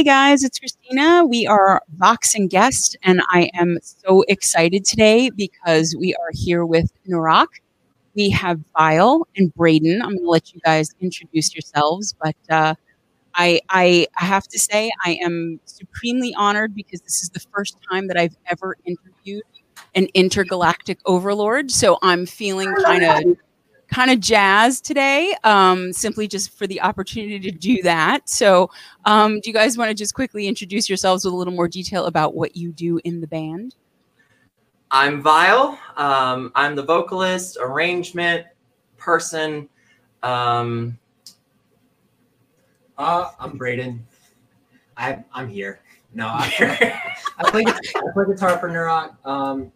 Hey guys, it's Christina. We are Vox and Guest, and I am so excited today because we are here with Narok. We have Vyle and Brayden. I'm going to let you guys introduce yourselves, but uh, I, I I have to say I am supremely honored because this is the first time that I've ever interviewed an intergalactic overlord. So I'm feeling kind of kind of jazzed today, um, simply just for the opportunity to do that. So, um, do you guys want to just quickly introduce yourselves with a little more detail about what you do in the band? I'm Vyle. Um, I'm the vocalist, arrangement person. Um, uh, I'm Brayden. I, I'm here. No, I'm here. I play I play guitar for Narok. Um,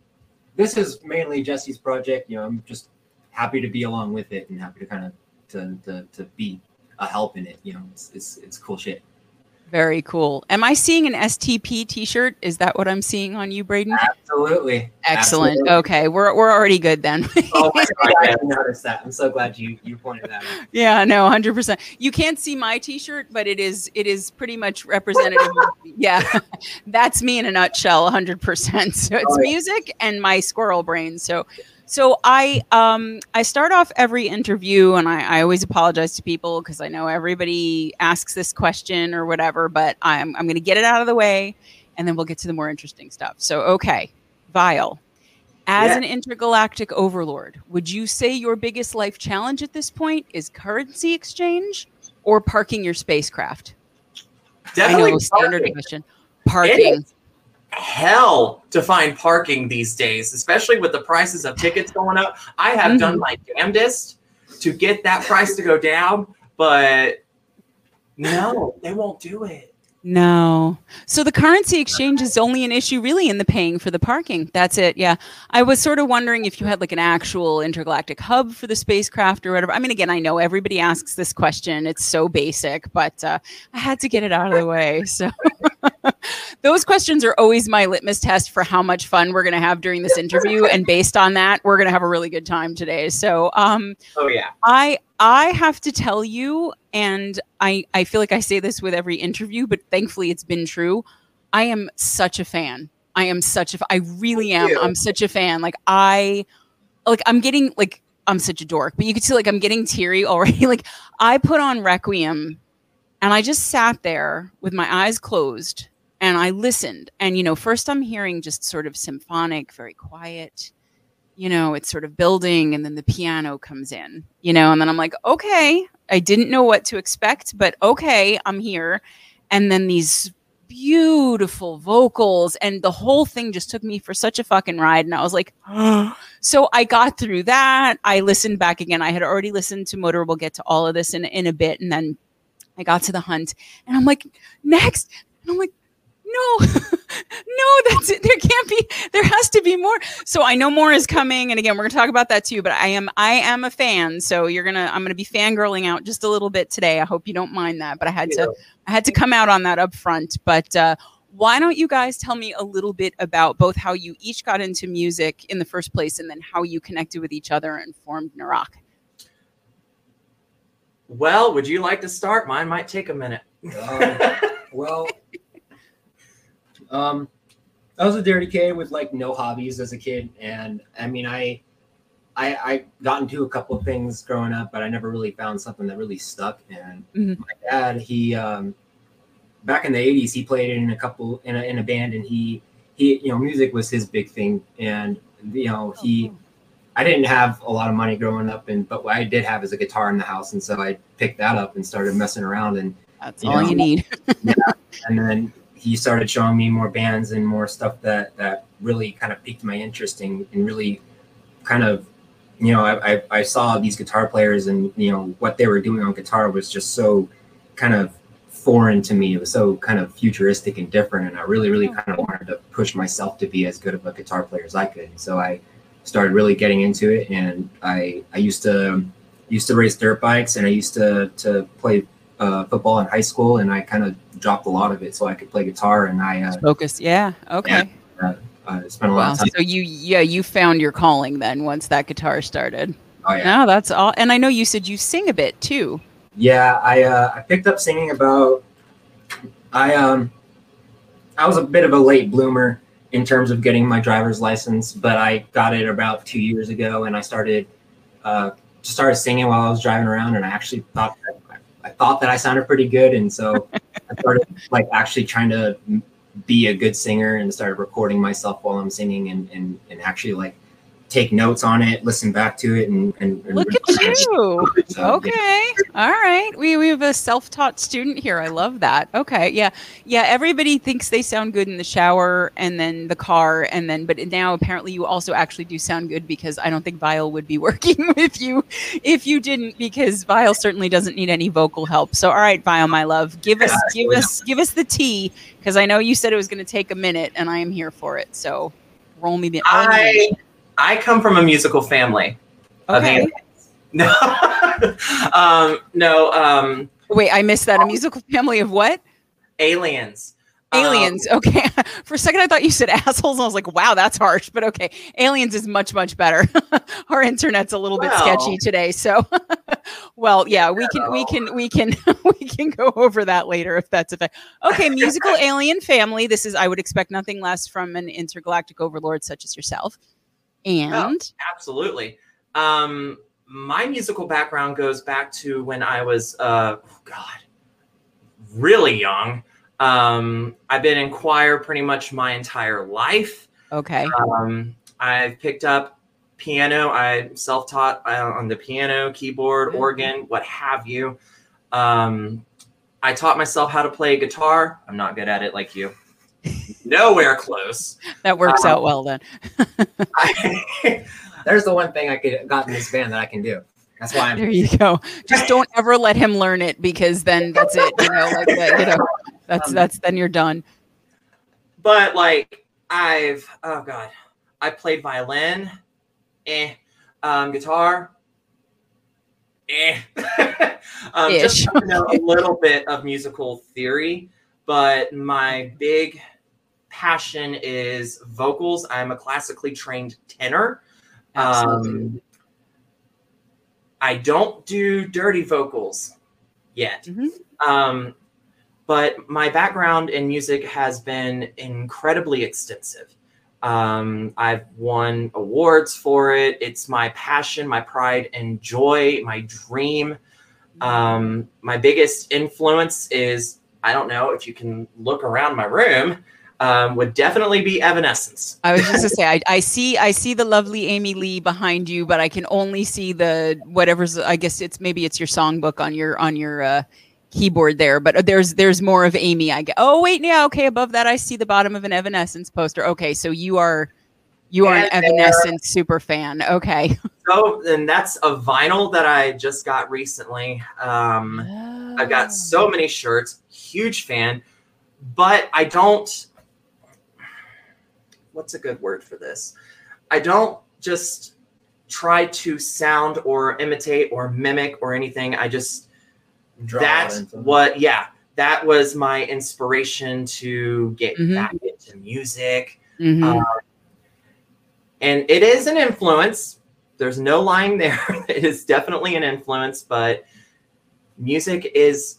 this is mainly Jesse's project. You know, I'm just happy to be along with it and happy to kind of to, to, to be a help in it. You know, it's, it's, it's cool shit. Very cool. Am I seeing an STP T-shirt? Is that what I'm seeing on you, Brayden? Absolutely. Excellent. Absolutely. Okay, we're we're already good then. oh my god, I noticed that. I'm so glad you you pointed that out. Yeah, no, hundred percent. You can't see my T-shirt, but it is it is pretty much representative. yeah, that's me in a nutshell, hundred percent. So it's oh, yeah. music and my squirrel brain. So so I um I start off every interview and I, I always apologize to people because I know everybody asks this question or whatever, but I'm I'm gonna get it out of the way and then we'll get to the more interesting stuff. So okay, Vyle. As yeah. an intergalactic overlord, would you say your biggest life challenge at this point is currency exchange or parking your spacecraft? Definitely I know, standard question. Parking hell to find parking these days, especially with the prices of tickets going up. I have mm-hmm. done my damnedest to get that price to go down, but no, they won't do it. No. So the currency exchange is only an issue really in the paying for the parking. That's it. Yeah. I was sort of wondering if you had like an actual intergalactic hub for the spacecraft or whatever. I mean, again, I know everybody asks this question. It's so basic, but uh, I had to get it out of the way. So those questions are always my litmus test for how much fun we're going to have during this interview. And based on that, we're going to have a really good time today. So, um, oh yeah, I, I have to tell you, and I, I feel like I say this with every interview, but thankfully it's been true. I am such a fan. I am such a, I really am. I'm such a fan. Like I, like I'm getting like I'm such a dork, but you can see like I'm getting teary already. like I put on Requiem and I just sat there with my eyes closed and I listened. And, you know, first I'm hearing just sort of symphonic, very quiet, you know, it's sort of building and then the piano comes in, you know, and then I'm like, okay, I didn't know what to expect, but okay, I'm here. And then these beautiful vocals and the whole thing just took me for such a fucking ride and i was like oh. so i got through that i listened back again i had already listened to motor we'll get to all of this in, in a bit and then i got to the hunt and i'm like next and i'm like no, no, that's it. There can't be, there has to be more. So I know more is coming. And again, we're gonna talk about that too, but I am, I am a fan. So you're gonna, I'm gonna be fangirling out just a little bit today. I hope you don't mind that, but I had yeah. to, I had to come out on that up front. But, uh, why don't you guys tell me a little bit about both how you each got into music in the first place and then how you connected with each other and formed Narok? Well, would you like to start? Mine might take a minute. Um, well, um, I was a dirty kid with like no hobbies as a kid, and I mean, I, I, I got into a couple of things growing up, but I never really found something that really stuck. And mm-hmm. my dad, he, um, back in the '80s, he played in a couple in a, in a band, and he, he, you know, music was his big thing, and you know, he. Oh, I didn't have a lot of money growing up, and but what I did have is a guitar in the house, and so I picked that up and started messing around. And that's you all know, you need. yeah, and then he started showing me more bands and more stuff that that really kind of piqued my interest and, and really kind of you know I, I, I saw these guitar players and you know what they were doing on guitar was just so kind of foreign to me. It was so kind of futuristic and different and i really really kind of wanted to push myself to be as good of a guitar player as i could. So i started really getting into it and i i used to used to race dirt bikes and i used to to play uh, football in high school, and I kind of dropped a lot of it so I could play guitar. And I uh, focus. Yeah. Okay. Uh, spent a lot of time. So you, yeah, you found your calling then once that guitar started. Oh yeah. No, that's all. And I know you said you sing a bit too. Yeah, I uh, I picked up singing about I um, I was a bit of a late bloomer in terms of getting my driver's license, but I got it about two years ago, and I started uh, started singing while I was driving around, and I actually thought that, I thought that I sounded pretty good, and so I started like actually trying to be a good singer and started recording myself while I'm singing and and, and actually like take notes on it, listen back to it, and, and, and look at you. So, okay, yeah. all right. We we have a self-taught student here. I love that. Okay, yeah, yeah. Everybody thinks they sound good in the shower and then the car, and then but now apparently you also actually do sound good because I don't think Vyle would be working with you if you didn't because Vyle certainly doesn't need any vocal help. So all right, Vyle, my love, give us give us give us the tea because I know you said it was going to take a minute, and I am here for it. So roll me the. I I come from a musical family. Okay. No, um, no. Um, Wait, I missed that. A musical family of what? Aliens. Aliens. Um, okay. For a second, I thought you said assholes. I was like, wow, that's harsh. But okay. Aliens is much, much better. Our internet's a little bit sketchy today. So, well, yeah, we can, we can, we can, we can go over that later if that's a fact. Okay. Musical alien family. This is, I would expect nothing less from an intergalactic overlord such as yourself. Oh, and oh, absolutely. Um, my musical background goes back to when I was, uh, oh God, really young. Um, I've been in choir pretty much my entire life. Okay. Um, I've picked up piano. I self-taught uh, on the piano, keyboard, mm-hmm. organ, what have you. Um, I taught myself how to play guitar. I'm not good at it like you. Nowhere close. That works um, out well then. I, there's the one thing I could got in this band that I can do. That's why I'm there. You go. Just don't ever let him learn it because then that's it. You know, like that, you know, that's um, that's then you're done. But like I've oh god, I played violin, eh, um, guitar, eh. um, just know a little bit of musical theory, but my big passion is vocals. I'm a classically trained tenor. Um, I don't do dirty vocals yet. Mm-hmm. Um, but my background in music has been incredibly extensive. Um, I've won awards for it. It's my passion, my pride and joy, my dream. Um, my biggest influence is I don't know if you can look around my room um, would definitely be Evanescence. I was just to say, I, I, see, I see the lovely Amy Lee behind you, but I can only see the whatever's. I guess it's maybe it's your songbook on your on your uh, keyboard there, but there's there's more of Amy. I get. Oh wait, yeah, okay. Above that, I see the bottom of an Evanescence poster. Okay, so you are you are and an Evanescence super fan. Okay. So, and that's a vinyl that I just got recently. Um, oh. I've got so many shirts. Huge fan, but I don't what's a good word for this? I don't just try to sound or imitate or mimic or anything. I just Draw that's what yeah, that was my inspiration to get mm-hmm. back into music. Mm-hmm. Um, and it is an influence. There's no lying there. it is definitely an influence, but music is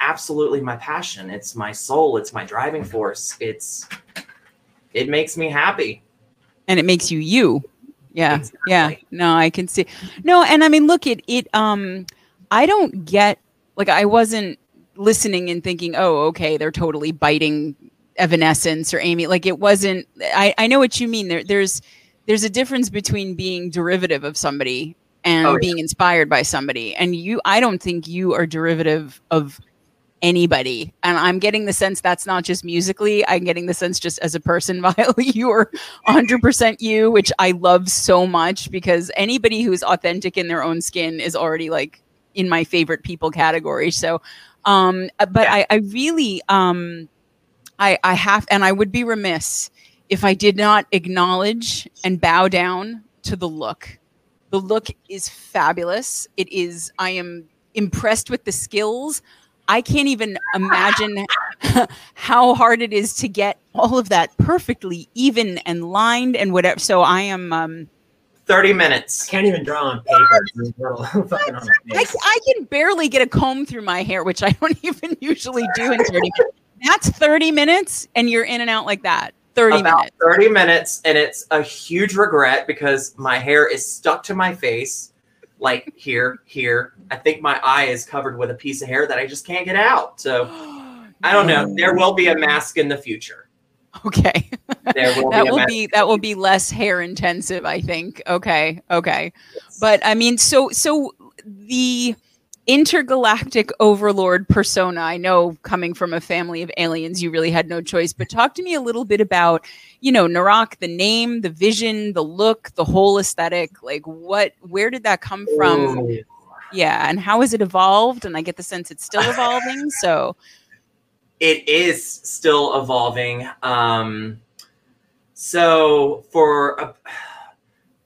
absolutely my passion. It's my soul. It's my driving force. It's it makes me happy. And it makes you you. Yeah. Exactly. Yeah. No, I can see. No, and I mean look it it um I don't get like I wasn't listening and thinking, "Oh, okay, they're totally biting Evanescence or Amy." Like it wasn't I I know what you mean. There there's there's a difference between being derivative of somebody and oh, yeah. being inspired by somebody. And you I don't think you are derivative of anybody. And I'm getting the sense that's not just musically, I'm getting the sense just as a person, Vyle, you are 100% you, which I love so much because anybody who's authentic in their own skin is already like in my favorite people category. So, um, but I, I really, um, I, I have, and I would be remiss if I did not acknowledge and bow down to the look. The look is fabulous. It is, I am impressed with the skills. I can't even imagine how hard it is to get all of that perfectly even and lined and whatever. So I am. Um, 30 minutes. I can't even draw on paper. I, I, can barely get a comb through my hair, which I don't even usually do in 30 minutes. That's 30 minutes and you're in and out like that. 30 about minutes. 30 minutes, and it's a huge regret because my hair is stuck to my face, like here, here. I think my eye is covered with a piece of hair that I just can't get out. So I don't know. There will be a mask in the future. Okay. There will that be will be that will be less hair intensive, I think. Okay. Okay. But I mean, so so the intergalactic overlord persona. I know coming from a family of aliens, you really had no choice. But talk to me a little bit about, you know, Narok, the name, the vision, the look, the whole aesthetic. Like, what, where did that come from? Yeah, and how has it evolved? And I get the sense it's still evolving. So, it is still evolving. Um, so for a,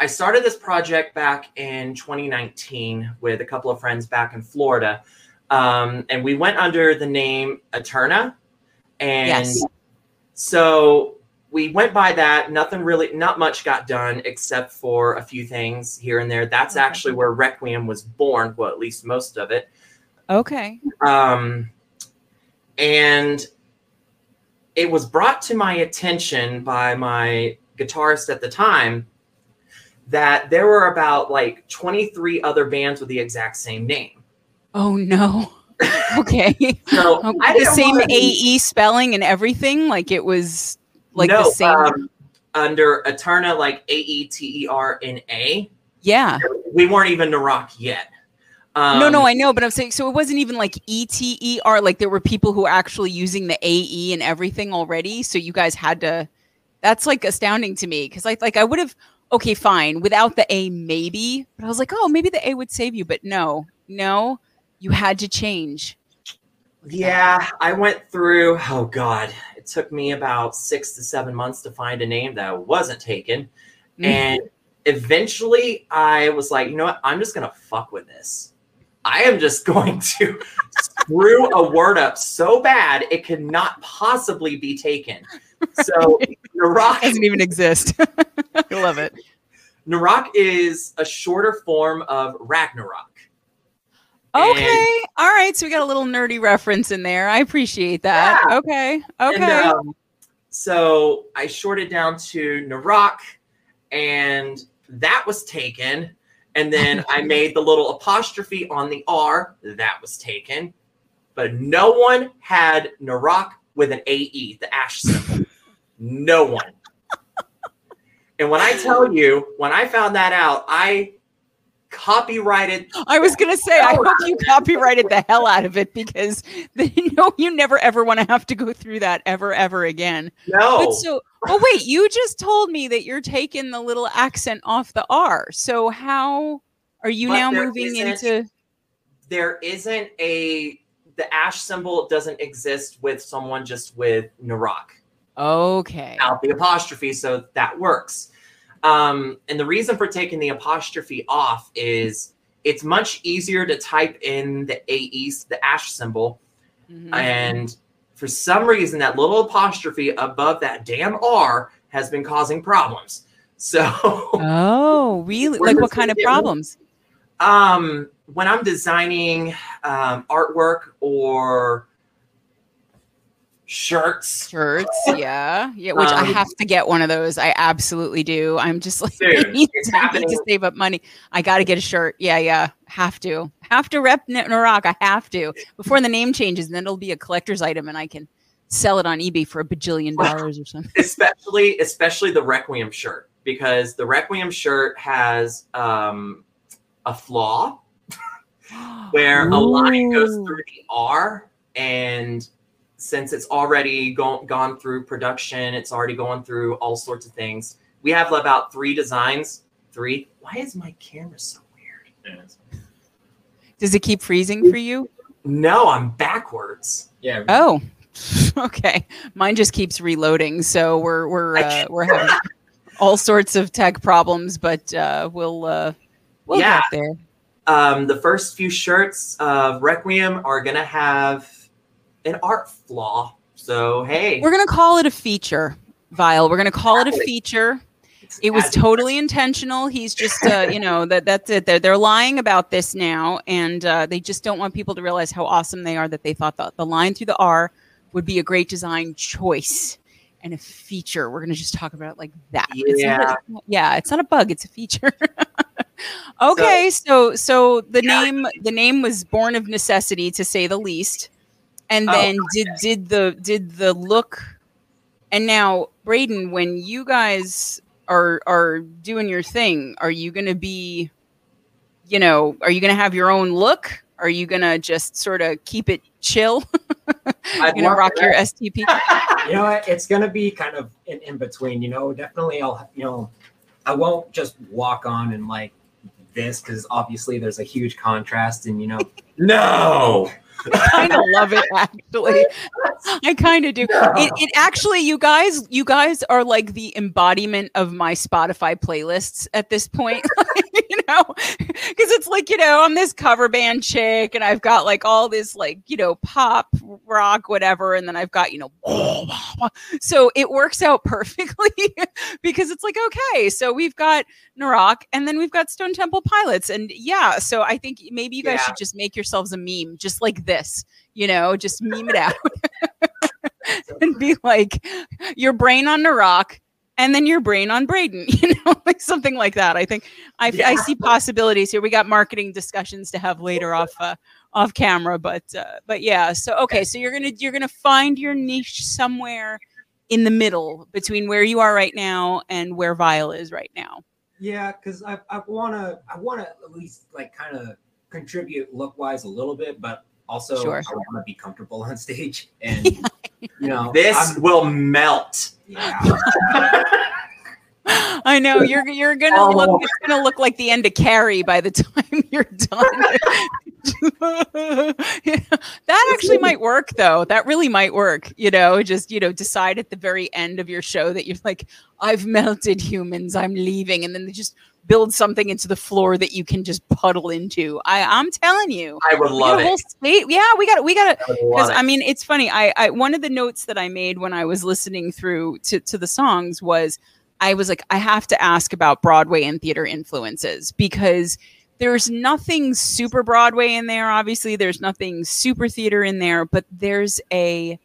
I started this project back in 2019 with a couple of friends back in Florida, um, and we went under the name Aeterna, and Yes. so we went by that. Nothing really, not much got done except for a few things here and there. That's Okay. actually where Requiem was born. Well, at least most of it. okay. Um, and it was brought to my attention by my guitarist at the time that there were about like 23 other bands with the exact same name. Oh, no. Okay. So I the same wanna AE spelling and everything? Like it was like no, the same. um, under Aeterna, like A E T E R N A. yeah. We weren't even Narak yet. Um, no, no, I know, but I'm saying so it wasn't even like E T E R. Like there were people who were actually using the AE and everything already. So you guys had to. That's like astounding to me because I like I would have okay fine without the A maybe, but I was like oh maybe the A would save you, but no, no, you had to change. Yeah, I went through, oh God, it took me about six to seven months to find a name that wasn't taken. Mm. And eventually I was like, you know what? I'm just going to fuck with this. I am just going to screw a word up so bad it could not possibly be taken. So Narok, doesn't even exist. I love it. Narok is a shorter form of Ragnarok. Okay, all right. So we got a little nerdy reference in there. I appreciate that. Yeah. Okay, okay. And, um, so I shorted down to Narok, and that was taken. And then I made the little apostrophe on the R, that was taken. But no one had Narok with an AE, the ash symbol. No one. And when I tell you, when I found that out, I copyrighted I was gonna say, I hope you copyrighted the hell out of it because you know you never ever want to have to go through that ever ever again. no. But so, oh wait, you just told me that you're taking the little accent off the R. So how are you But now moving into? there isn't a the ash symbol doesn't exist with someone just with Narok Okay, out the apostrophe, so that works. Um, and the reason for taking the apostrophe off is it's much easier to type in the AE, the ash symbol, Mhm. and for some reason that little apostrophe above that damn R has been causing problems. So Oh, really? Like what kind of problems? Um, when I'm designing um, artwork or shirts, Shirts, yeah, yeah. Which I Um, have to get one of those. I absolutely do. I'm just like, I need, to, I need to save up money. I got to get a shirt. Yeah, yeah. Have to, have to rep N- I have to before the name changes, and then it'll be a collector's item, and I can sell it on eBay for a bajillion dollars or something. especially especially the Requiem shirt, because the Requiem shirt has um, a flaw where a line goes through the R, and since it's already gone gone through production, it's already going through all sorts of things. We have about three designs. Three. Why is my camera so weird? Does it keep freezing for you? No, I'm backwards. Yeah. Oh, okay. Mine just keeps reloading, so we're we're uh, we're having all sorts of tech problems, but uh, we'll uh, we'll Yeah. get there. Um, the first few shirts of Requiem are gonna have an art flaw. So hey, We're gonna call it a feature, Vyle. We're gonna call it a feature. It was totally intentional. He's just, uh, you know, that that's it. They're they're lying about this now, and uh, they just don't want people to realize how awesome they are. That they thought the, the line through the R would be a great design choice and a feature. We're going to just talk about it like that. Yeah. It's not a, yeah, it's not a bug, it's a feature. okay, so, so so the Yeah. name the name was born of necessity to say the least. And Oh, then did did the did the look and now Brayden when you guys are are doing your thing, are you going to be you know, are you going to have your own look? Are you going to just sort of keep it chill? I'd you know, love rock your that. STP. you know what? It's gonna be kind of in, in between. You know, definitely I'll you know, I won't just walk on and like this because obviously there's a huge contrast, and you know, no. I kind of love it actually. I kind of do. It, it actually, you guys, you guys are like the embodiment of my Spotify playlists at this point. you know, because it's like you know I'm this cover band chick, and I've got like all this like you know pop rock whatever, and then I've got you know, so it works out perfectly because it's like okay, so we've got Narok, and then we've got Stone Temple Pilots, and yeah, so I think maybe you guys Yeah. should just make yourselves a meme, just like this, you know, just meme it out and be like your brain on Narok. And then your brain on Brayden, you know, like something like that. I think I, I see possibilities here. We got marketing discussions to have later off uh, off camera, but uh, but yeah. So okay, so you're gonna you're gonna find your niche somewhere in the middle between where you are right now and where Vyle is right now. yeah, because I I wanna I wanna at least like kind of contribute look wise a little bit, but also Sure. I want to be comfortable on stage, and you know, This I'm- will melt. yeah. I know you're you're gonna Oh. look. It's gonna look like the end of Carrie by the time you're done. Know, that actually might work, though. That really might work. You know, just you know, decide at the very end of your show that you're like, I've melted humans. I'm leaving, and then they just build something into the floor that you can just puddle into. I I'm telling you. I would love got a whole it. state. Yeah, we got it. we got to I because I mean, it's funny. I, I one of the notes that I made when I was listening through to to the songs was I was like, I have to ask about Broadway and theater influences because there's nothing super Broadway in there. Obviously, there's nothing super theater in there, but there's a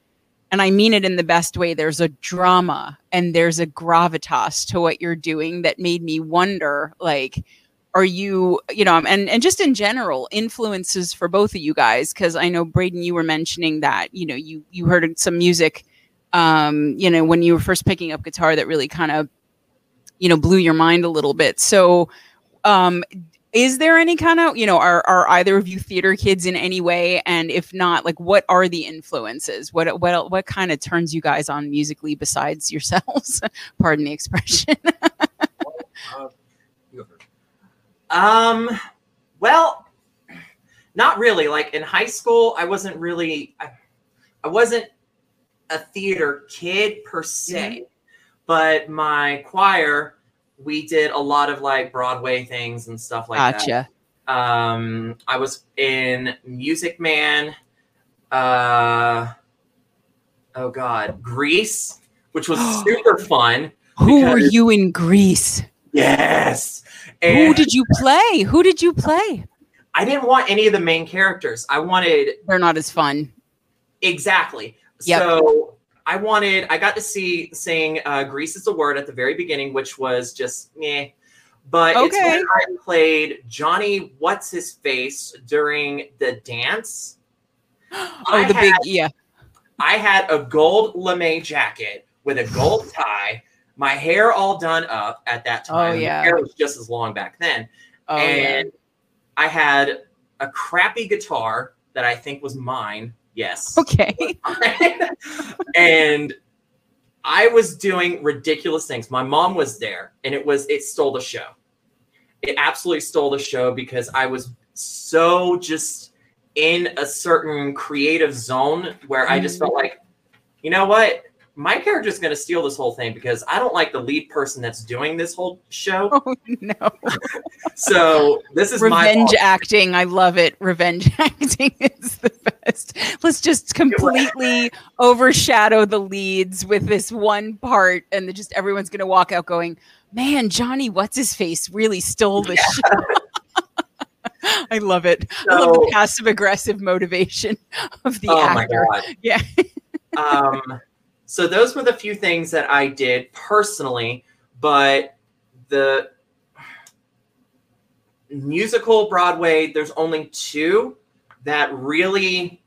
and I mean it in the best way. There's a drama and there's a gravitas to what you're doing that made me wonder, like, are you, you know, and and just in general, influences for both of you guys? Because I know Brayden, you were mentioning that, you know, you you heard some music, um, you know, when you were first picking up guitar that really kind of, you know, blew your mind a little bit. So, um, is there any kind of you know are, are either of you theater kids in any way? And if not like what are the influences? What what what kind of turns you guys on musically besides yourselves? Pardon the expression. You go first. Um, well, not really. Like in high school, I wasn't really, I, I wasn't a theater kid per se, but my choir, we did a lot of like Broadway things and stuff like that. gotcha Um, I was in Music Man. Uh, oh God, Grease, which was super fun. who were you in Grease Yes. who did you play who did you play I didn't want any of the main characters. I wanted they're not as fun exactly. Yep. So I wanted. I got to see sing uh, "Grease is the Word" at the very beginning, which was just meh. But it's when I played Johnny What's His Face during the dance. oh I the big yeah I had a gold lame jacket with a gold tie, my hair all done up at that time. Oh, time. yeah. My hair was just as long back then. oh yeah and I had a crappy guitar that I think was mine. Yes. okay and I was doing ridiculous things. My mom was there and it was it stole the show. It absolutely stole the show because I was so just in a certain creative zone where I just mm-hmm. felt like, you know what? My character is going to steal this whole thing because I don't like the lead person that's doing this whole show. oh no. So this is my revenge acting. I love it. Revenge acting is the best. Let's just completely overshadow the leads with this one part and then just everyone's gonna walk out going man johnny what's his face really stole the show. I love it. I love the passive aggressive motivation of the oh my actor. God. yeah. Um, so those were the few things that I did personally, but the musical Broadway, there's only two that really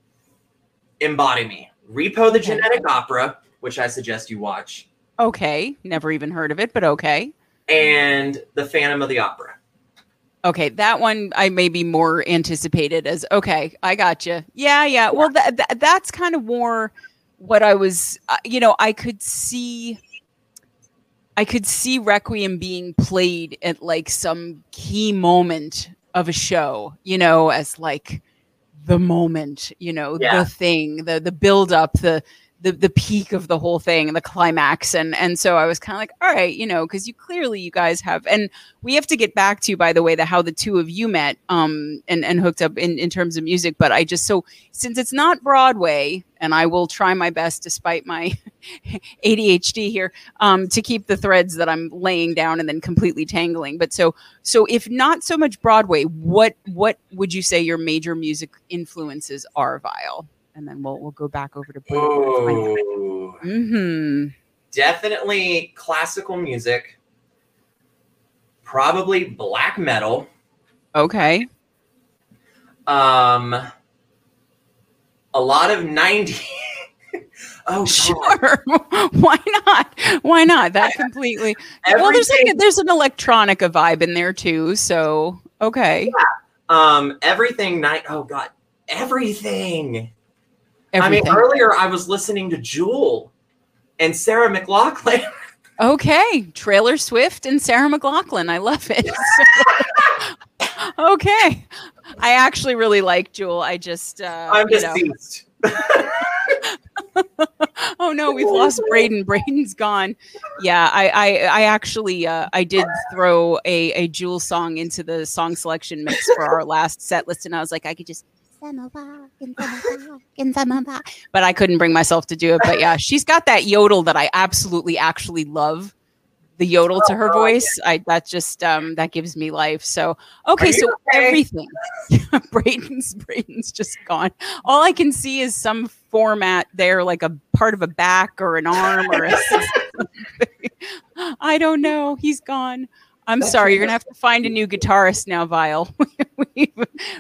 embody me. Repo the Genetic Opera, which I suggest you watch. Okay, never even heard of it, but okay. And The Phantom of the Opera. Okay, that one I may be more anticipated as okay. I got you. Yeah, yeah. Well, that, that that's kind of more what I was. Uh, you know, I could see. I could see Requiem being played at like some key moment of a show. You know, as like the moment. You know, yeah. the thing, the the build up, the the the peak of the whole thing and the climax. And and so I was kind of like all right you know because you clearly you guys have and we have to get back to by the way the how the two of you met um and and hooked up in in terms of music. But I just so since it's not Broadway and I will try my best despite my ADHD here um to keep the threads that I'm laying down and then completely tangling. But so so if not so much Broadway what what would you say your major music influences are Vyle and then we'll we'll go back over to. Mm-hmm. Definitely classical music. Probably black metal. Okay. Um, a lot of 90. oh, sure. Why not? Why not? That completely. well, there's like a, there's an electronica vibe in there too. So okay. Yeah. Um, everything night. Oh God, everything. Everything. I mean, earlier I was listening to Jewel and Sarah McLachlan. Okay, Taylor Swift and Sarah McLachlan. I love it. okay, I actually really like Jewel. I just uh, I'm deceased. oh no, we've lost Brayden. Brayden's gone. Yeah, I I, I actually uh, I did throw a a Jewel song into the song selection mix for our last set list, and I was like, I could just but I couldn't bring myself to do it. But yeah, she's got that yodel that I absolutely actually love. The yodel to her oh, voice, I that just um that gives me life. So okay, so okay? everything. Brayden's Brayden's just gone. All I can see is some format there, like a part of a back or an arm or a I don't know. He's gone. I'm That's sorry. You're gonna have to find a new guitarist now, Vyle. we've,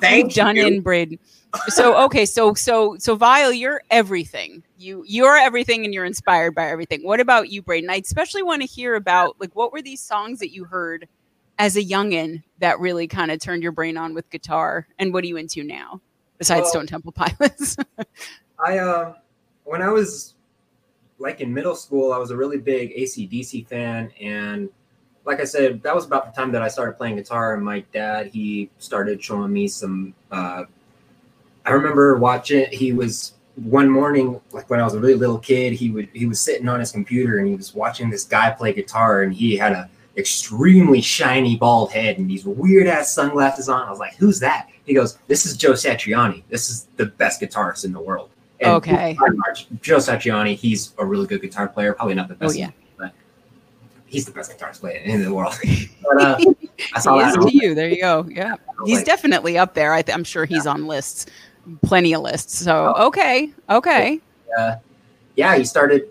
we've done in Brayden. So okay, so so so Vyle, you're everything. You you're everything, and you're inspired by everything. What about you, Brayden? I especially want to hear about like what were these songs that you heard as a youngin that really kind of turned your brain on with guitar, and what are you into now besides well, Stone Temple Pilots? I um when I was like in middle school, I was a really big ACDC fan and like I said, that was about the time that I started playing guitar. And my dad, he started showing me some. Uh, I remember watching. He was one morning, like when I was a really little kid. He would he was sitting on his computer and he was watching this guy play guitar, and he had a extremely shiny bald head and these weird ass sunglasses on. I was like, "Who's that?" He goes, "This is Joe Satriani. This is the best guitarist in the world." And okay. Joe Satriani, he's a really good guitar player. Probably not the best. Oh yeah he's the best guitarist player in the world. but, uh, I saw that. to you. There you go. Yeah, he's like, definitely up there. I am sure he's yeah. on lists, plenty of lists. So oh. okay, okay. Uh, yeah, he started.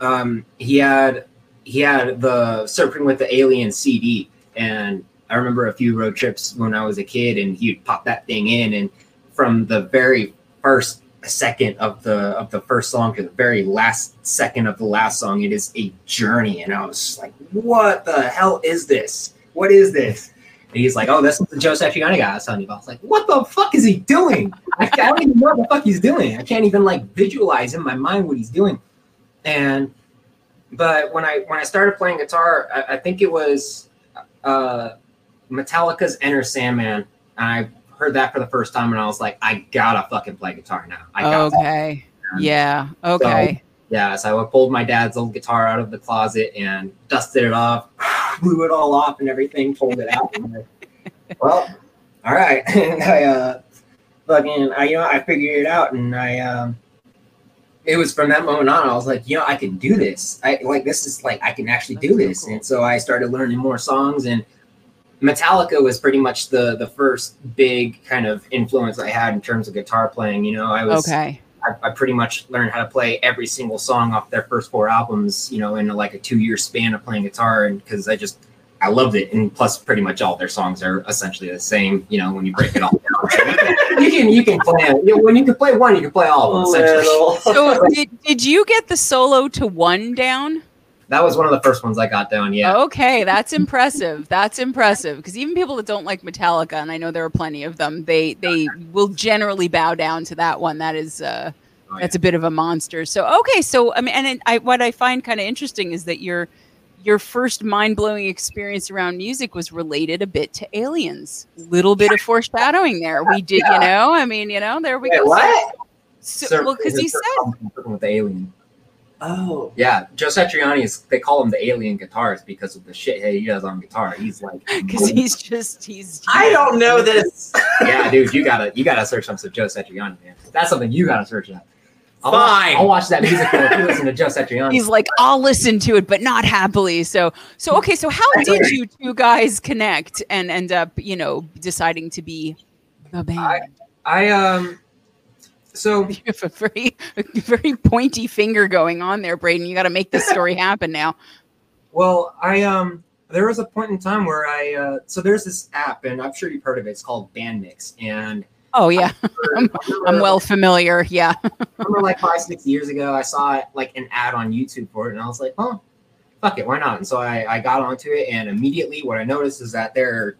Um, he had he had the Surfing with the Alien CD, and I remember a few road trips when I was a kid, and he'd pop that thing in, and from the very first second of the of the first song to the very last second of the last song it is a journey. And i was like what the hell is this? What is this? And he's like oh this is the joe satriani guy i was telling you about. I was like what the fuck is he doing? I, I don't even know what the fuck he's doing. I can't even like visualize in my mind what he's doing. And but when i when i started playing guitar i, I think it was uh metallica's enter sandman i heard that for the first time and I was like, I gotta fucking play guitar now. I got okay. Yeah. Okay. So, yeah. So I pulled my dad's old guitar out of the closet and dusted it off, blew it all off and everything, pulled it out. well, all right. and I uh fucking I you know, I figured it out and I um it was from that moment on, I was like, you know, I can do this. I like this is like I can actually do this. And so I started learning more songs and Metallica was pretty much the the first big kind of influence I had in terms of guitar playing. You know, I was okay. I, I pretty much learned how to play every single song off their first four albums, you know, in like a two year span of playing guitar, and because I just I loved it, and plus, pretty much all their songs are essentially the same. You know, when you break it all down, you can you can play you know, when you can play one, you can play all of them. Essentially. So did, did you get the solo to one down? That was one of the first ones I got down. Yeah. Okay, that's impressive. That's impressive because even people that don't like Metallica, and I know there are plenty of them, they they will generally bow down to that one. That is. Uh, Oh, yeah. that's a bit of a monster. So okay, so I mean, and it, I, what I find kind of interesting is that your your first mind blowing experience around music was related a bit to aliens. Little bit of foreshadowing there. We did, you know. I mean, you know, there we Wait, go. what? So, Sir- well, because he said with the alien. Oh, Yeah, Joe Satriani is. They call him the alien guitarist because of the shit he does on guitar. He's like, because he's just he's. I don't know this. yeah, dude, you gotta you gotta search up some Joe Satriani, man. That's something you gotta search up. I'll Fine. Watch, I'll watch that music video if you listen to Joe Satriani. He's like, I'll listen to it, but not happily. So, so okay. So, how did you two guys connect and end up, you know, deciding to be the band? I- I um, so you have a very, a very pointy finger going on there, Brayden. You got to make this story happen now. well, I um, there was a point in time where I uh, so there's this app, and I'm sure you've heard of it. It's called Bandmix, and Oh yeah, I'm, remember- I'm well familiar. Yeah. I remember like five, six years ago, I saw like an ad on YouTube for it, and I was like, oh, fuck it, why not? And so I, I got onto it, and immediately what I noticed is that there are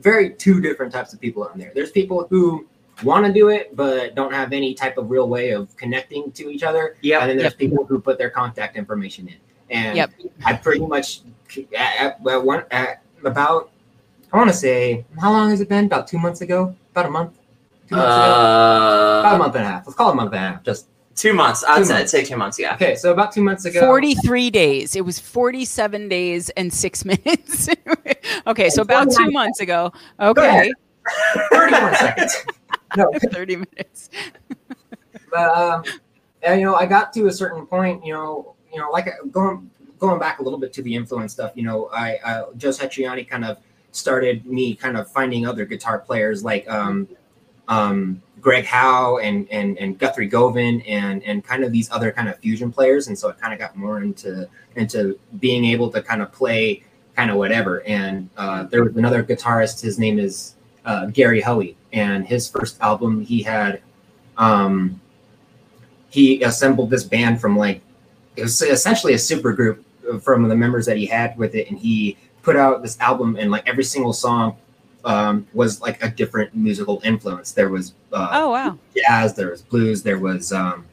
very two different types of people on there. There's people who want to do it, but don't have any type of real way of connecting to each other. Yeah. And then there's Yep. people who put their contact information in. And Yep. I pretty much, at, at, one, at about, I want to say, how long has it been? About two months ago? About a month? Two months ago? About a Uh, month and a half. Let's call it a month and a half. Just two months. I'd Two say, months. say two months. Yeah. okay. So about two months ago, 43 days. It was 47 days and six minutes. okay, so about two months ago. Okay, 31 seconds. No, 30 minutes. but um, and, you know, I got to a certain point. You know, you know, like going going back a little bit to the influence stuff. You know, I uh, Joe Satriani kind of started me kind of finding other guitar players like um, um, Greg Howe and and and Guthrie Govan and and kind of these other kind of fusion players. And so I kind of got more into into being able to kind of play kind of whatever. And uh, there was another guitarist. His name is uh, Gary Hoey, and his first album he had. Um, he assembled this band from like it was essentially a super group from the members that he had with it, and he put out this album, and like every single song um, was like a different musical influence. There was uh, Oh wow. jazz, there was blues, there was um,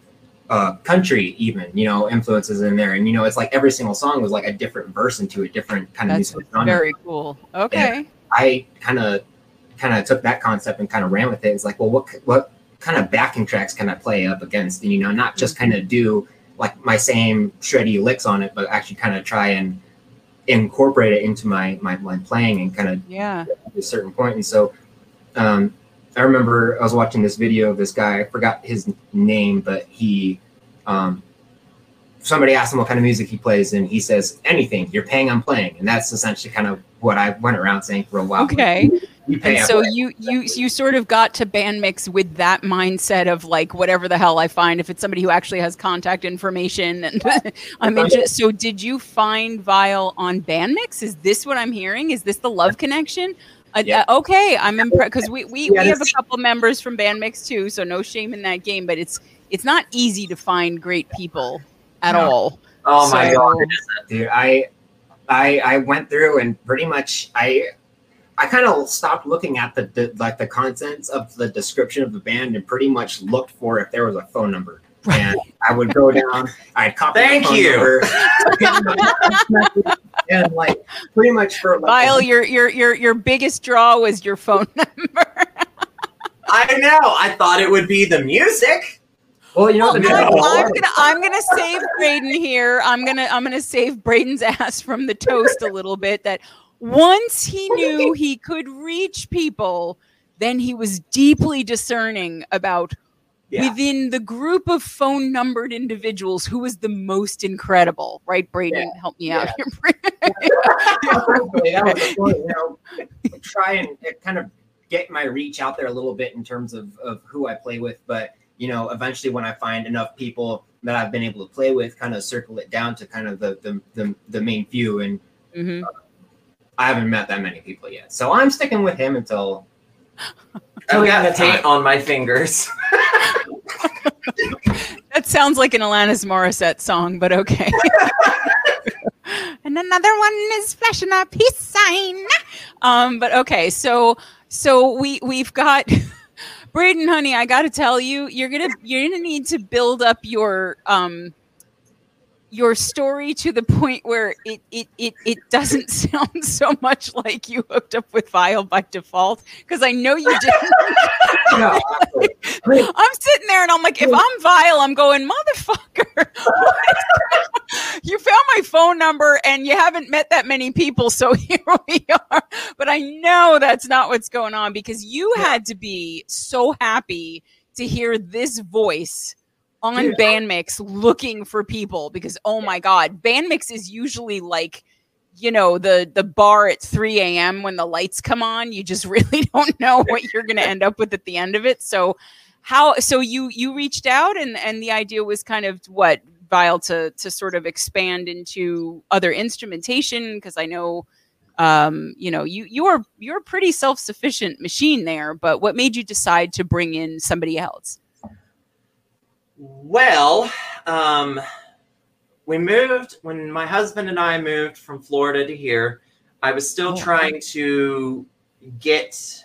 uh, country, even you know influences in there, and you know it's like every single song was like a different verse into a different kind of musical genre. very cool. Okay. I kind of kind of took that concept and kind of ran with it. It's like, well, what what kind of backing tracks can I play up against? And you know, not just kind of do like my same shreddy licks on it, but actually kind of try and incorporate it into my my, my playing and kind of Yeah. at a certain point. And so um, I remember I was watching this video of this guy. I forgot his name, but he um, somebody asked him what kind of music he plays, and he says anything. You're paying, I'm playing, and that's essentially kind of what I went around saying for a while. Okay. You pay, And so play. you you you sort of got to Bandmix with that mindset of like whatever the hell I find if it's somebody who actually has contact information and I'm interested. So did you find Vyle on bandmix? Is this what I'm hearing? Is this the love connection? Uh, Yeah. uh, okay, I'm impressed because we we, Yeah, we have a couple members from bandmix too, so no shame in that game. But it's it's not easy to find great people at No. all. Oh my god. dude i i i went through and pretty much i i kind of stopped looking at the, the like the contents of the description of the band and pretty much looked for if there was a phone number and i would go down i'd copy the Thank phone you. number, and like pretty much for like Vyle, your your your your biggest draw was your phone number. I know. I thought it would be the music. Well you know Well, I'm, I'm gonna I'm gonna save Brayden here. I'm gonna I'm gonna save Brayden's ass from the toast a little bit. That once he knew he could reach people, then he was deeply discerning about Yeah. within the group of phone numbered individuals who was the most incredible. Right, Brayden? Help me out here. That was you know, try and uh, kind of get my reach out there a little bit in terms of, of who I play with. But you know, eventually when I find enough people that I've been able to play with, kind of circle it down to kind of the the the, the main few. And hmm I haven't met that many people yet, so I'm sticking with him until. I've got paint on my fingers. That sounds like an Alanis Morissette song, but okay. and another one is flashing a peace sign. Um, but okay, so so we we've got Brayden, honey. I got to tell you, you're gonna you're gonna need to build up your um your story to the point where it it it, it doesn't sound so much like you hooked up with Vyle by default because I know you didn't. No, I'm sitting there and I'm like, if I'm Vyle, I'm going, motherfucker. you found my phone number and you haven't met that many people, so here we are. But I know that's not what's going on because you had to be so happy to hear this voice on Yeah. Bandmix looking for people because oh my god, Bandmix is usually like you know the the bar at 3 a.m when the lights come on. You just really don't know what you're going to end up with at the end of it. So how so you you reached out and and the idea was kind of what Vyle to to sort of expand into other instrumentation? Because i know um you know you you are you're a pretty self-sufficient machine there but what made you decide to bring in somebody else Well, um, we moved when my husband and I moved from Florida to here. I was still Oh. trying to get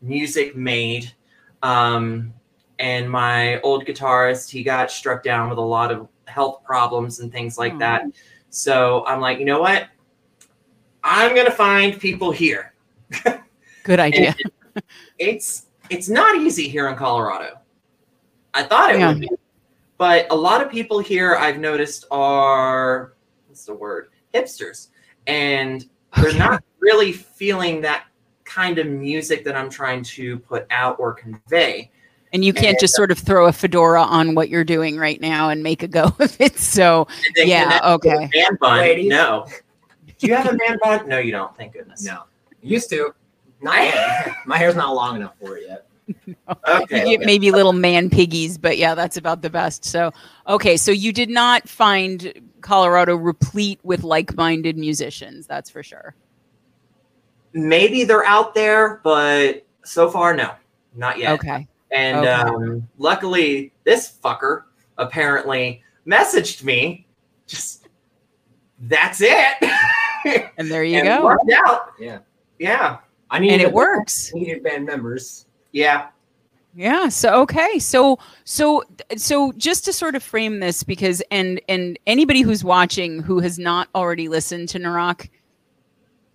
music made. Um, and my old guitarist, he got struck down with a lot of health problems and things like Aw. that. So I'm like, you know what? I'm gonna find people here. good idea it's it's not easy here in Colorado. I thought it Yeah. would be, but a lot of people here I've noticed are what's the word hipsters, and they're Okay. not really feeling that kind of music that I'm trying to put out or convey. and you can't just sort of throw a fedora on what you're doing right now and make a go of it so Yeah, okay. a Band bun? Ladies. No. Do you have a band bun? No, you don't. Thank goodness. no, used to. Not yet. My hair's not long enough for it yet. Okay. you get maybe little man piggies, but yeah, that's about the best. So, okay, so you did not find Colorado replete with like-minded musicians, that's for sure. Maybe they're out there, but so far, no, not yet. Okay. And Okay. um, luckily, this fucker apparently messaged me. Just that's it. And there you and go. Worked out. Yeah. Yeah. I needed And it a- works. Needed band members. Yeah. Yeah. So okay. So so so just to sort of frame this, because and and anybody who's watching who has not already listened to Narok,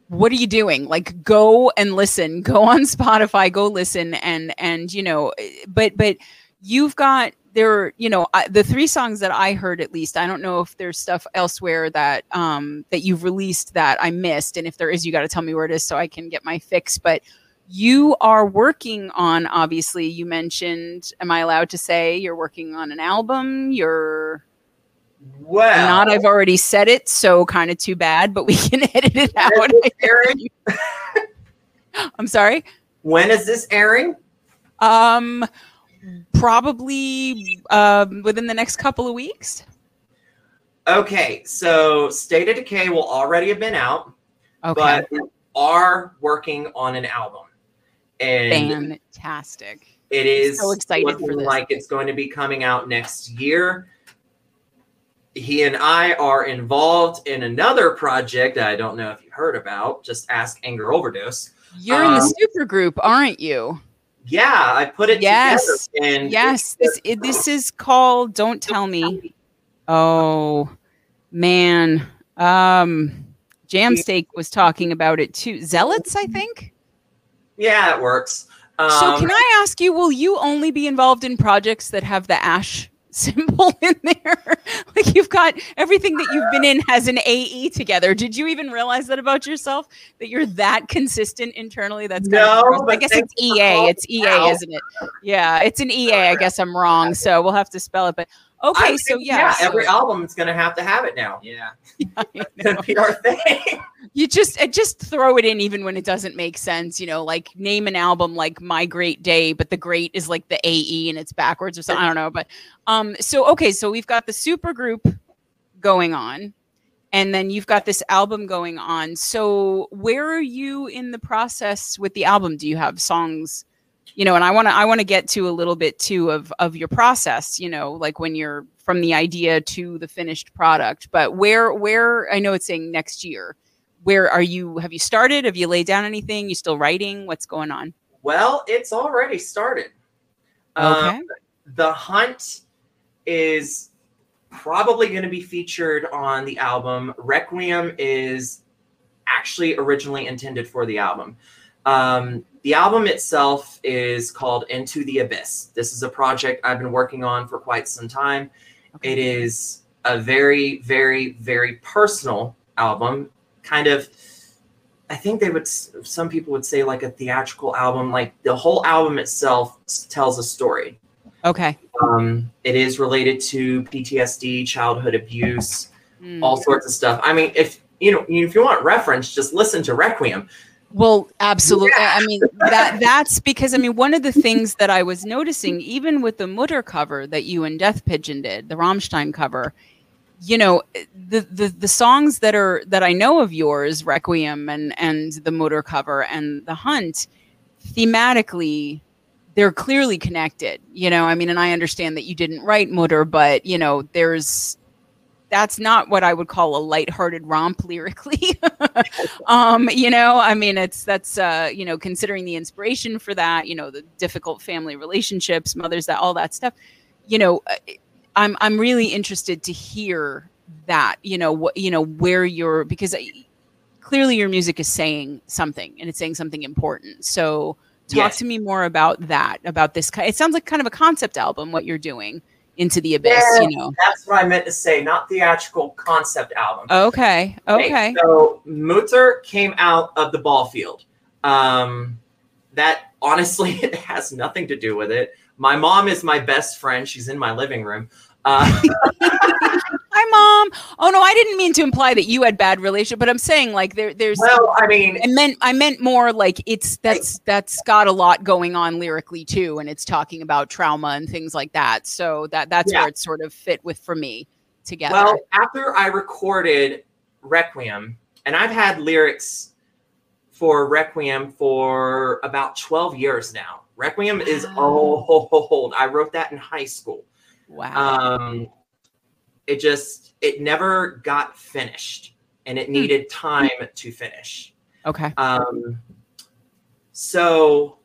what are you doing? Like go and listen. Go on Spotify. Go listen. And and you know, but but you've got there. You know, I, the three songs that I heard at least. I don't know if there's stuff elsewhere that um that you've released that I missed, and if there is, you got to tell me where it is so I can get my fix. But you are working on obviously you mentioned am i allowed to say you're working on an album? You're Well, not i've already said it so kind of too bad but we can edit it out when is this airing? i'm sorry? When is this airing? um probably um within the next couple of weeks. Okay, so State of Decay will already have been out, okay. but we are working on an album, and fantastic it is So excited for this. like it's going to be coming out next year. He and I are involved in another project I don't know if you heard about. Just ask Anger Overdose. you're in the Um, super group aren't you Yeah, I put it Yes. together. And yes this it, this is called don't tell me oh man um jam steak was talking about it too zealots i think yeah, it works. Um, so can i ask you will you only be involved in projects that have the ash symbol in there like you've got everything that you've been in has an ae together did you even realize that about yourself that you're that consistent internally that's kind No, of i guess it's ea it's ea out. isn't it yeah it's an ea i guess i'm wrong so we'll have to spell it but okay I so think, yeah, every so- album is going to have to have it now. Yeah. I It's going to be our thing. You just uh, just throw it in even when it doesn't make sense. You know, like name an album like My Great Day, but the great is like the AE and it's backwards or something. I don't know. But um, so okay, so we've got the super group going on and then you've got this album going on. So where are you in the process with the album? Do you have songs, you know, and I want to I want to get to a little bit too of of your process, you know, like when you're from the idea to the finished product. But where where I know it's saying next year. Where are you? Have you started? Have you laid down anything? You still writing? What's going on? Well, it's already started. Okay. Um, the hunt is probably going to be featured on the album. Requiem is actually originally intended for the album. Um, the album itself is called Into the Abyss. This is a project I've been working on for quite some time. Okay. It is a very, very, very personal album. Kind of, I think they would, some people would say like a theatrical album. Like the whole album itself tells a story. Okay. Um, it is related to PTSD, childhood abuse, Mm. all sorts of stuff. I mean, if you know, if you want reference, just listen to Requiem. Well, absolutely. I I mean that that's because I mean one of the things that I was noticing, even with the Mutter cover that you and Death Pigeon did, the Rammstein cover, you know, the the the songs that are that I know of yours, Requiem and and the Mutter cover and the Hunt, thematically, they're clearly connected. You know, I mean, and I understand that you didn't write Mutter, but you know, there's that's not what I would call a lighthearted romp lyrically. um, you know, I mean, it's that's uh, you know, considering the inspiration for that, you know, the difficult family relationships, mothers, that all that stuff. You know, uh, I'm I'm really interested to hear that. You know, what you know where you're because I, clearly your music is saying something and it's saying something important. So talk Yes. to me more about that. About this. It sounds like kind of a concept album. What you're doing into the abyss. Yeah. You know. That's what I meant to say, not theatrical concept album. Okay. Okay. So Mutter came out of the ball field. Um, that honestly, it has nothing to do with it. My mom is my best friend. She's in my living room. Uh, Hi, mom. Oh no, I didn't mean to imply that you had bad relationship, but I'm saying like there, there's. well, I mean, I meant I meant more like it's that's that's got a lot going on lyrically too, and it's talking about trauma and things like that. So that that's Yeah. where it sort of fit with for me together. Well, after I recorded Requiem, and I've had lyrics for Requiem for about 12 years now. Requiem is old. I wrote that in high school. wow. Um, it just, it never got finished and it needed time to finish. okay. Um, so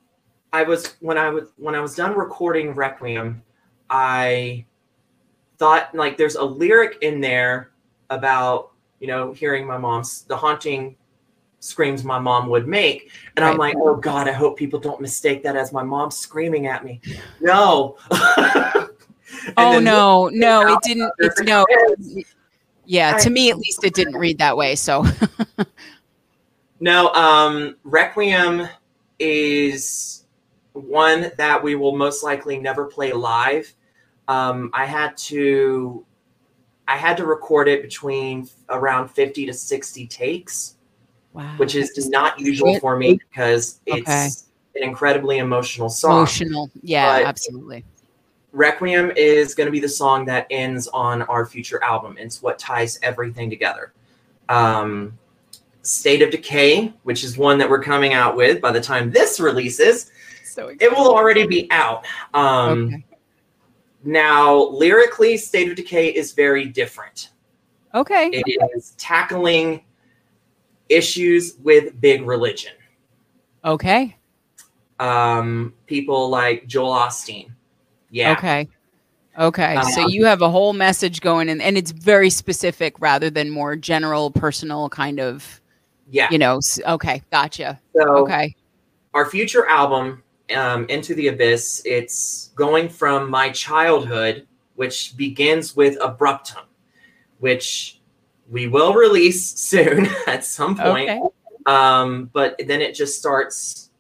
I was when I was when I was done recording Requiem, I thought like there's a lyric in there about you know hearing my mom's the haunting screams my mom would make and i'm like oh god i hope people don't mistake that as my mom screaming at me no oh no, no, it didn't. It's no. Yeah, I- to me at least, it didn't read that way. So No, um, Requiem is one that we will most likely never play live. Um, I had to, I had to record it between around fifty to sixty takes, wow, which is just not usual Shit. for me because it's Okay. an incredibly emotional song. emotional. Yeah, But- absolutely. Requiem is going to be the song that ends on our future album. It's what ties everything together. Um, State of Decay, which is one that we're coming out with by the time this releases, So it will already be out. Um, Okay. Now, lyrically, State of Decay is very different. Okay. It is tackling issues with big religion. Okay. Um, people like Joel Osteen. Yeah. Okay. Okay. so Um, you have a whole message going in, and it's very specific rather than more general, personal kind of, Yeah. you know. Okay. Gotcha. So, Okay. our future album um, into the abyss it's going from my childhood which begins with abruptum which we will release soon at some point Okay. um, but then it just starts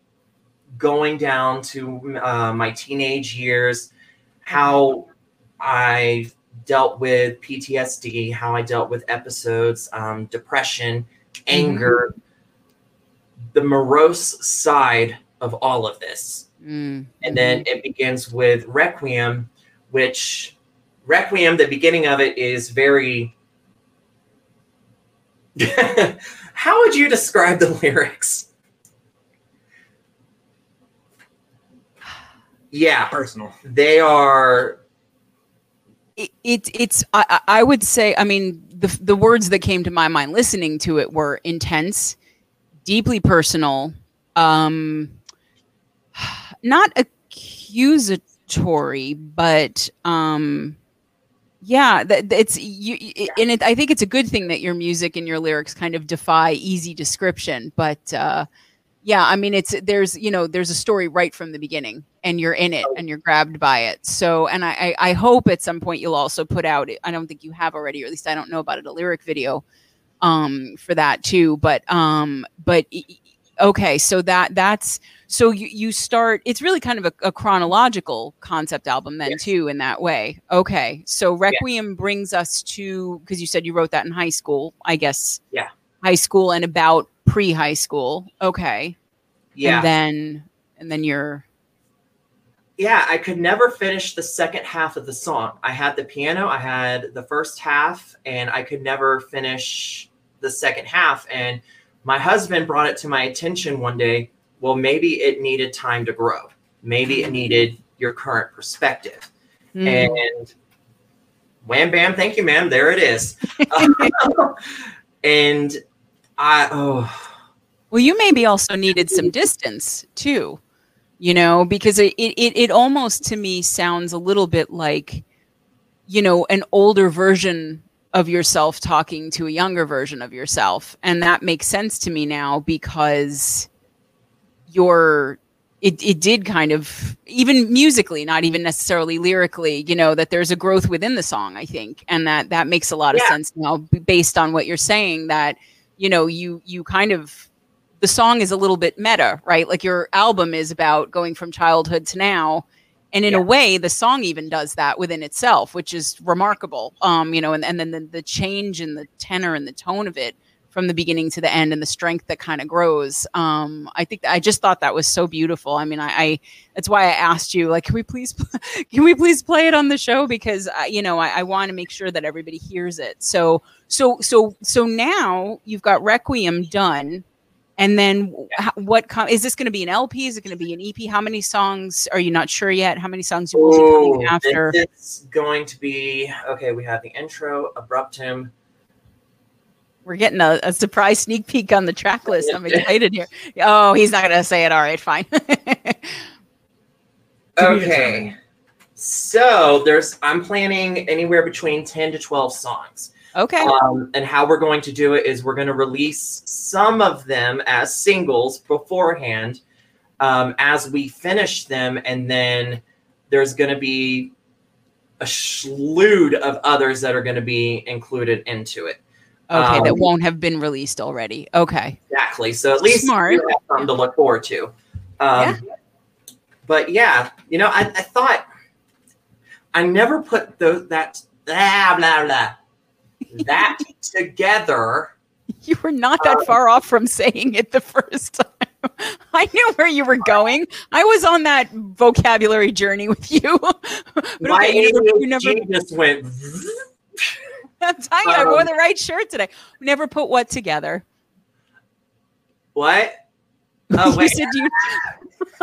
going down to uh, my teenage years how i dealt with ptsd how i dealt with episodes um, depression anger, the morose side of all of this. Mm. And then it begins with Requiem, which Requiem, the beginning of it is very. How would you describe the lyrics? Yeah, Personal. they are. it, it it's I, I I would say I mean the the words that came to my mind listening to it were intense, deeply personal, um, not accusatory, but um, yeah, that it's you it, and it, I think it's a good thing that your music and your lyrics kind of defy easy description, but uh, yeah, I mean it's there's you know there's a story right from the beginning and you're in it and you're grabbed by it. So and I I, I hope at some point you'll also put out I don't think you have already or at least I don't know about it a lyric video um for that too but um but okay so that that's so you you start it's really kind of a, a chronological concept album then Yes. too in that way okay so requiem brings us to because you said you wrote that in high school i guess Yeah. high school and about pre-high school okay Yeah. and then and then you're yeah, I could never finish the second half of the song. I had the piano, I had the first half, and I could never finish the second half. And my husband brought it to my attention one day. Well, maybe it needed time to grow. Maybe it needed your current perspective. Mm. And wham bam, thank you, ma'am. There it is. and I oh Well, you maybe also needed some distance too, you know, because it, it, it almost to me sounds a little bit like, you know, an older version of yourself talking to a younger version of yourself. And that makes sense to me now because you're, it, it did kind of, even musically, not even necessarily lyrically, you know, that there's a growth within the song, I think. And that, that makes a lot of Yeah. sense now based on what you're saying that, you know, you, you kind of, the song is a little bit meta, right? Like your album is about going from childhood to now. And in Yeah. a way, the song even does that within itself, which is remarkable. Um, you know, and, and then the, the change in the tenor and the tone of it from the beginning to the end and the strength that kind of grows. Um, I think I just thought that was so beautiful. I mean, I, I that's why I asked you, like, can we please, can we please play it on the show? Because I, you know, I, I want to make sure that everybody hears it. So, so, so, so now you've got Requiem done. And then h- what com- is this going to be an LP? Is it going to be an EP? How many songs are you not sure yet? How many songs you will be coming after? It's going to be okay. We have the intro, abruptum. We're getting a, a surprise sneak peek on the track list. I'm excited here. Oh, he's not going to say it. All right, fine. Okay. So there's I'm planning anywhere between 10 to 12 songs. Okay. Um, and how we're going to do it is we're going to release some of them as singles beforehand um, as we finish them. And then there's going to be a slew of others that are going to be included into it. Okay, that um, won't have been released already. Okay. Exactly. So at least Smart. you have something to look forward to. Um, But yeah, you know, I, I thought I never put those that blah blah blah that together. You were not that Um, far off from saying it the first time. I knew where you were going. I was on that vocabulary journey with you. but My okay, you never, you never ADHD just went. I'm telling you, I wore um, the right shirt today. Never put what together. What? Oh you wait, said you.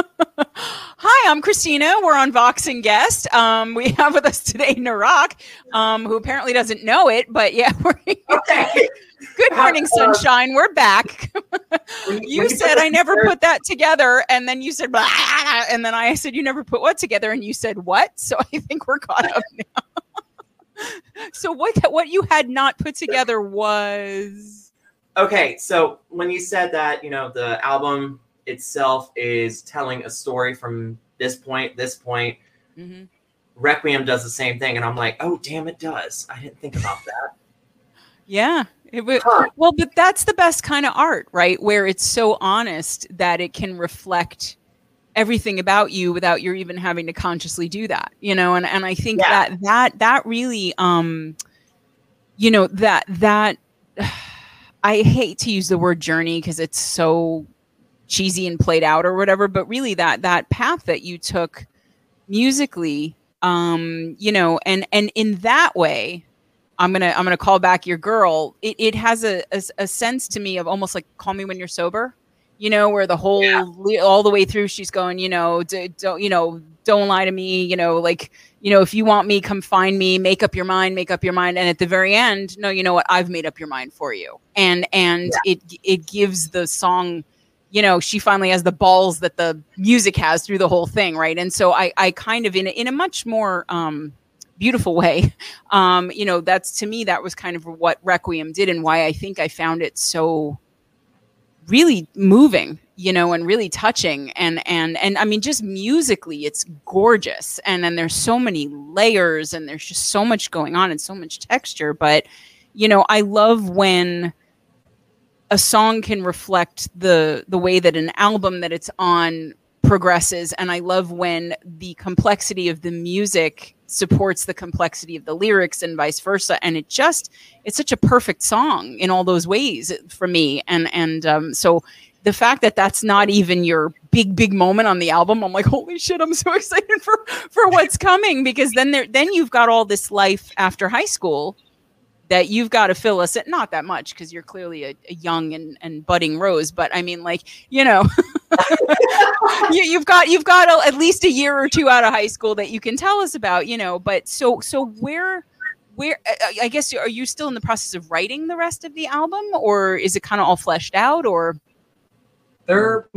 Hi, I'm Christina. We're on Vox and Guest. Um, we have with us today Narok, um, who apparently doesn't know it, but yeah, we're okay. good morning, Uh, sunshine. We're back. You said I never put that together, and then you said, "Blah," and then I said you never put what together, and you said what? So I think we're caught up now. so what what you had not put together was Okay, so when you said that, you know, the album itself is telling a story from this point, this point. Mhm. Requiem does the same thing, and I'm like, oh damn, it does. I didn't think about that. yeah. It would, Huh. well, but that's the best kind of art, right? Where it's so honest that it can reflect everything about you without you even having to consciously do that, you know? And and I think Yeah. that that that really um you know that that I hate to use the word journey because it's so cheesy and played out or whatever, but really that that path that you took musically, um, you know, and and in that way, I'm gonna I'm gonna call back your girl. It it has a, a, a sense to me of almost like call me when you're sober, you know, where the whole yeah. all the way through she's going, you know, don't you know, don't lie to me, you know, like you know, if you want me, come find me, make up your mind, make up your mind, and at the very end, no, you know what, I've made up your mind for you, and and yeah. it it gives the song you know she finally has the balls that the music has through the whole thing right? And so i i kind of in a, in a much more um beautiful way um you know that's to me that was kind of what requiem did and why i think i found it so really moving you know and really touching. And and and i mean just musically it's gorgeous. And then there's so many layers and there's just so much going on and so much texture. But you know i love when a song can reflect the the way that an album that it's on progresses. And i love when the complexity of the music supports the complexity of the lyrics and vice versa. And it just it's such a perfect song in all those ways for me. And and um, so the fact that that's not even your big big moment on the album i'm like holy shit i'm so excited for for what's coming. Because then there then you've got all this life after high school that you've got to fill us at not that much because you're clearly a, a, young and, and budding rose but i mean like you know you, have got you've got a, at least a year or two out of high school that you can tell us about you know but so so where where i guess are you still in the process of writing the rest of the album or is it kind of all fleshed out or? There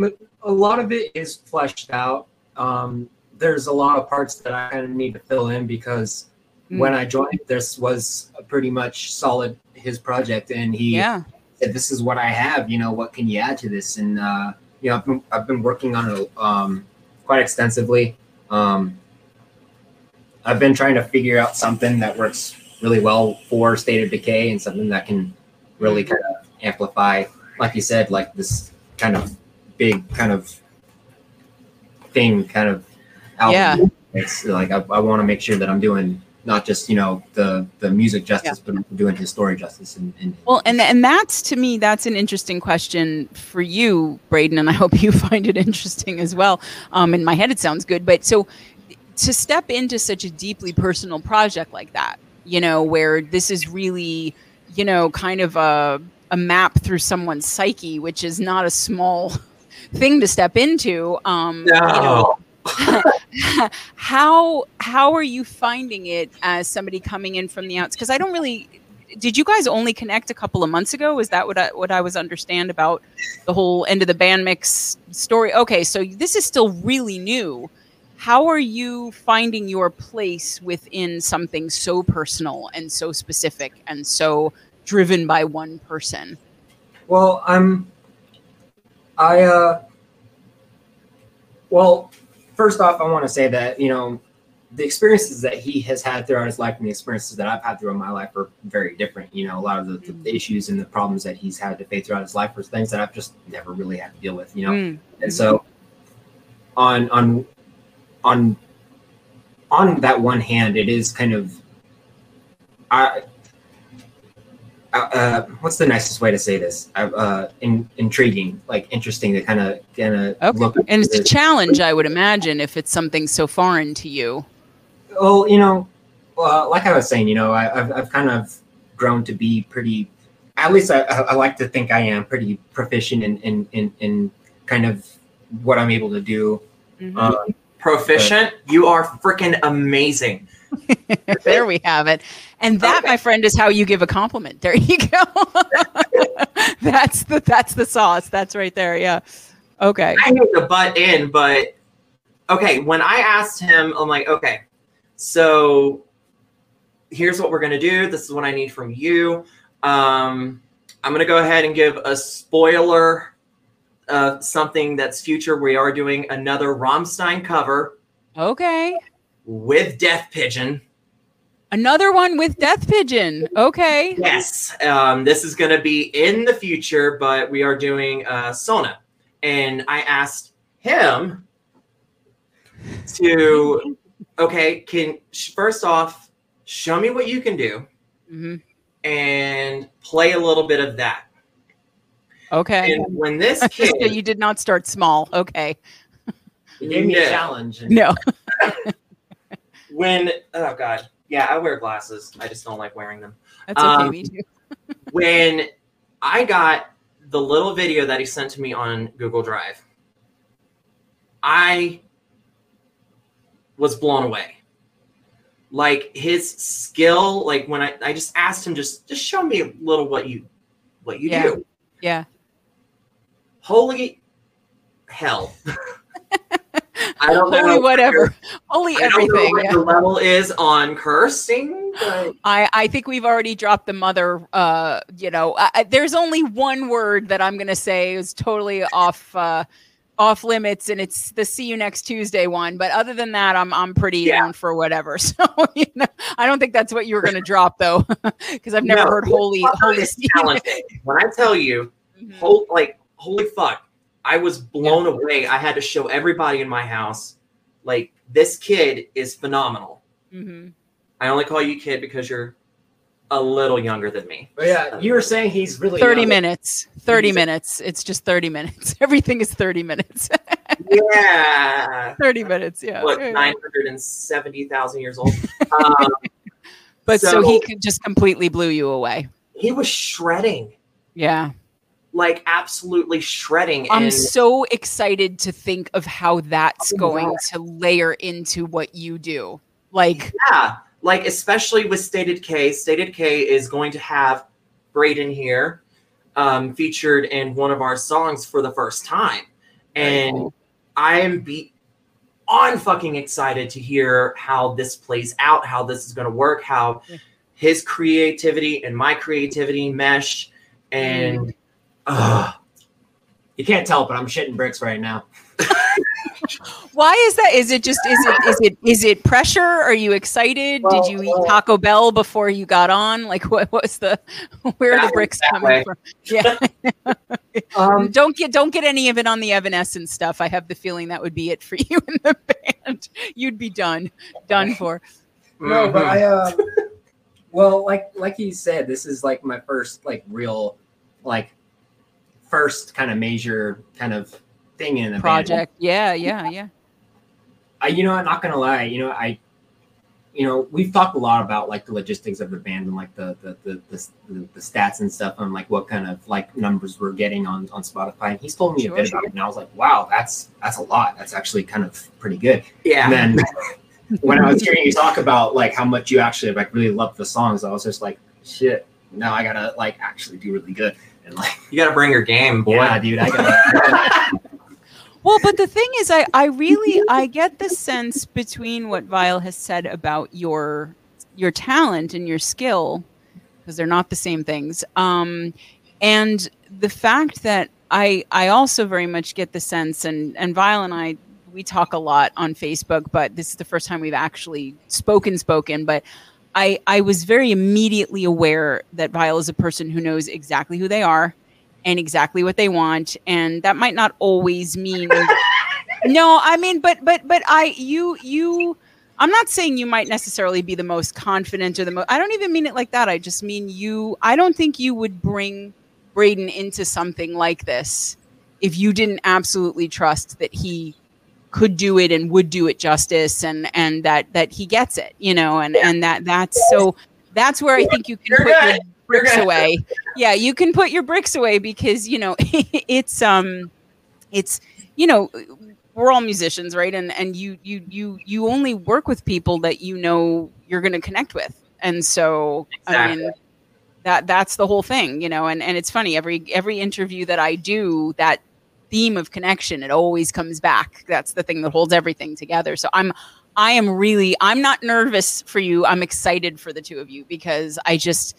a lot of it is fleshed out. Um, there's a lot of parts that i kind of need to fill in because mm. when I joined, this was pretty much solid his project, and he yeah. said, "This is what I have. You know, what can you add to this?" And uh, you know, I've been, I've been working on it um, quite extensively. Um, I've been trying to figure out something that works really well for State of Decay and something that can really mm. kind of amplify, like you said, like this kind of big kind of thing, kind of album. Yeah. It's like I, I want to make sure that I'm doing not just you know the the music justice, yeah. but doing his story justice. And, and well, and and that's to me that's an interesting question for you, Brayden, and I hope you find it interesting as well. Um, in my head, it sounds good, but so to step into such a deeply personal project like that, you know, where this is really, you know, kind of a a map through someone's psyche, which is not a small thing to step into. Um, no. You know, how how are you finding it as somebody coming in from the outs? Because I don't really. Did you guys only connect a couple of months ago? Is that what I, what I was understand about the whole end of the Bandmix story? Okay, so this is still really new. How are you finding your place within something so personal and so specific and so driven by one person? Well, I'm. I uh. Well, first off, I want to say that you know the experiences that he has had throughout his life and the experiences that I've had throughout my life are very different. You know, a lot of the, the issues and the problems that he's had to face throughout his life are things that I've just never really had to deal with. You know, mm. and so on on on on that one hand, it is kind of I uh, uh, what's the nicest way to say this? Uh, in, intriguing, like interesting to kind of kind of okay. look. And it's a challenge, I would imagine, if it's something so foreign to you. Well, you know, uh, like I was saying, you know, I, have I've kind of grown to be pretty. At least I, I like to think I am pretty proficient in in in, in kind of what I'm able to do. Mm-hmm. Um, proficient? But, you are freaking amazing. there we have it. And that, okay. my friend, is how you give a compliment. There you go. that's the that's the sauce. That's right there. Yeah. Okay. I hate to butt in, but okay. When I asked him, I'm like, okay, so here's what we're gonna do. This is what I need from you. Um, I'm gonna go ahead and give a spoiler of something that's future. We are doing another Rammstein cover. Okay with Death Pigeon. Another one with Death Pigeon. Okay. Yes. Um, this is going to be in the future, but we are doing uh, Sonne. And I asked him to, okay, can first off, show me what you can do mm-hmm. and play a little bit of that. Okay. And when this kid, So you did not start small. Okay. He gave me a challenge. And No. when oh god, yeah, I wear glasses. I just don't like wearing them. That's okay. Um, me too. when I got the little video that he sent to me on Google Drive, I was blown away. Like his skill, like when I, I just asked him, just just show me a little what you what you Yeah. do. Yeah. Holy hell. I don't know Holy what whatever. Holy I don't know everything. what the level is on cursing, but I, I think we've already dropped the mother. Uh, you know, I, there's only one word that I'm going to say is totally off uh, off limits, and it's the "see you next Tuesday" one. But other than that, I'm I'm pretty Yeah. down for whatever. So you know, I don't think that's what you were going to drop though, because I've never No. heard "holy holy." When I tell you, Mhm. whole like holy fuck i was blown away. I had to show everybody in my house like this kid is phenomenal. Mhm. i only call you kid because you're a little younger than me. But yeah, you were saying he's really 30 young. minutes. 30 He's- minutes. It's just 30 minutes. Everything is 30 minutes. Yeah. 30 minutes yeah. What 970000 years old? Um, but so, So- he could just completely blew you away. He was shredding. Yeah like absolutely shredding I'm and so excited to think of how that's Oh, going wow. to layer into what you do. Like, yeah like especially with State of Decay stated k is going to have Brayden here um, featured in one of our songs for the first time and cool. i am be on fucking excited to hear how this plays out how this is going to work how his creativity and my creativity mesh and ugh, You can't tell, but I'm shitting bricks right now. why is that? Is it just is it is it is it pressure? Are you excited? Well, Did you eat well- Taco Bell before you got on? Like, what was the where are the bricks coming way. from? Yeah, Um, don't get don't get any of it on the Evanescence stuff. I have the feeling that would be it for you in the band. You'd be done, done for. no, but Mhm. I uh, well, like like you said, this is like my first like real, like first kind of major kind of thing in the band. Project. Yeah, yeah, yeah. I, you know, I'm not gonna lie. You know, I, you know, we've talked a lot about like the logistics of the band and like the the the, the, the, the stats and stuff and like what kind of like numbers we're getting on on Spotify. And he's told me Sure, a bit sure. about it, and I was like, wow, that's that's a lot. That's actually kind of pretty good. yeah And then when I was hearing you talk about like how much you actually like really love the songs, I was just like, shit. Now I gotta like actually do really good. And like, you got to bring your game boy yeah, dude, I gotta. I gotta Well, but the thing is, I, I really I get the sense between what Vyle has said about your your talent and your skill, because they're not the same things. Um, and the fact that I I also very much get the sense, and and Vyle and I we talk a lot on Facebook, but this is the first time we've actually spoken spoken. But I I was very immediately aware that Vyle is a person who knows exactly who they are and exactly what they want and that might not always mean no i mean but but but i you you i'm not saying you might necessarily be the most confident or the most i don't even mean it like that i just mean you i don't think you would bring Brayden into something like this if you didn't absolutely trust that he could do it and would do it justice and and that that he gets it you know and and that that's so that's where i think you can You're put your bricks away. Yeah you can put your bricks away because you know it's um it's you know we're all musicians right? And and you you you you only work with people that you know you're going to connect with. And so i mean Exactly. that that's the whole thing you know and and it's funny every every interview that i do that theme of connection it always comes back. That's the thing that holds everything together. So i'm i am really i'm not nervous for you. I'm excited for the two of you because i just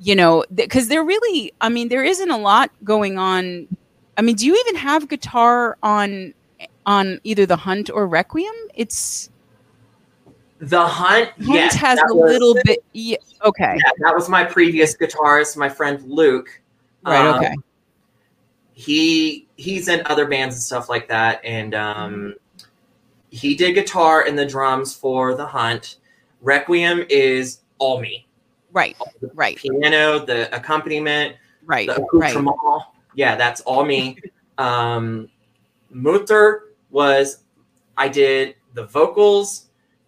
you know because there really i mean there isn't a lot going on. I mean do you even have guitar on on either the hunt or requiem? It's the hunt hunt yes, has a was- little bit yeah, okay. Yeah, that was my previous guitarist my friend luke. Right Um, okay he he's in other bands and stuff like that and um he did guitar and the drums for the hunt requiem is all me right right piano the accompaniment right the right Yeah, that's all me. um, Mutter was I did the vocals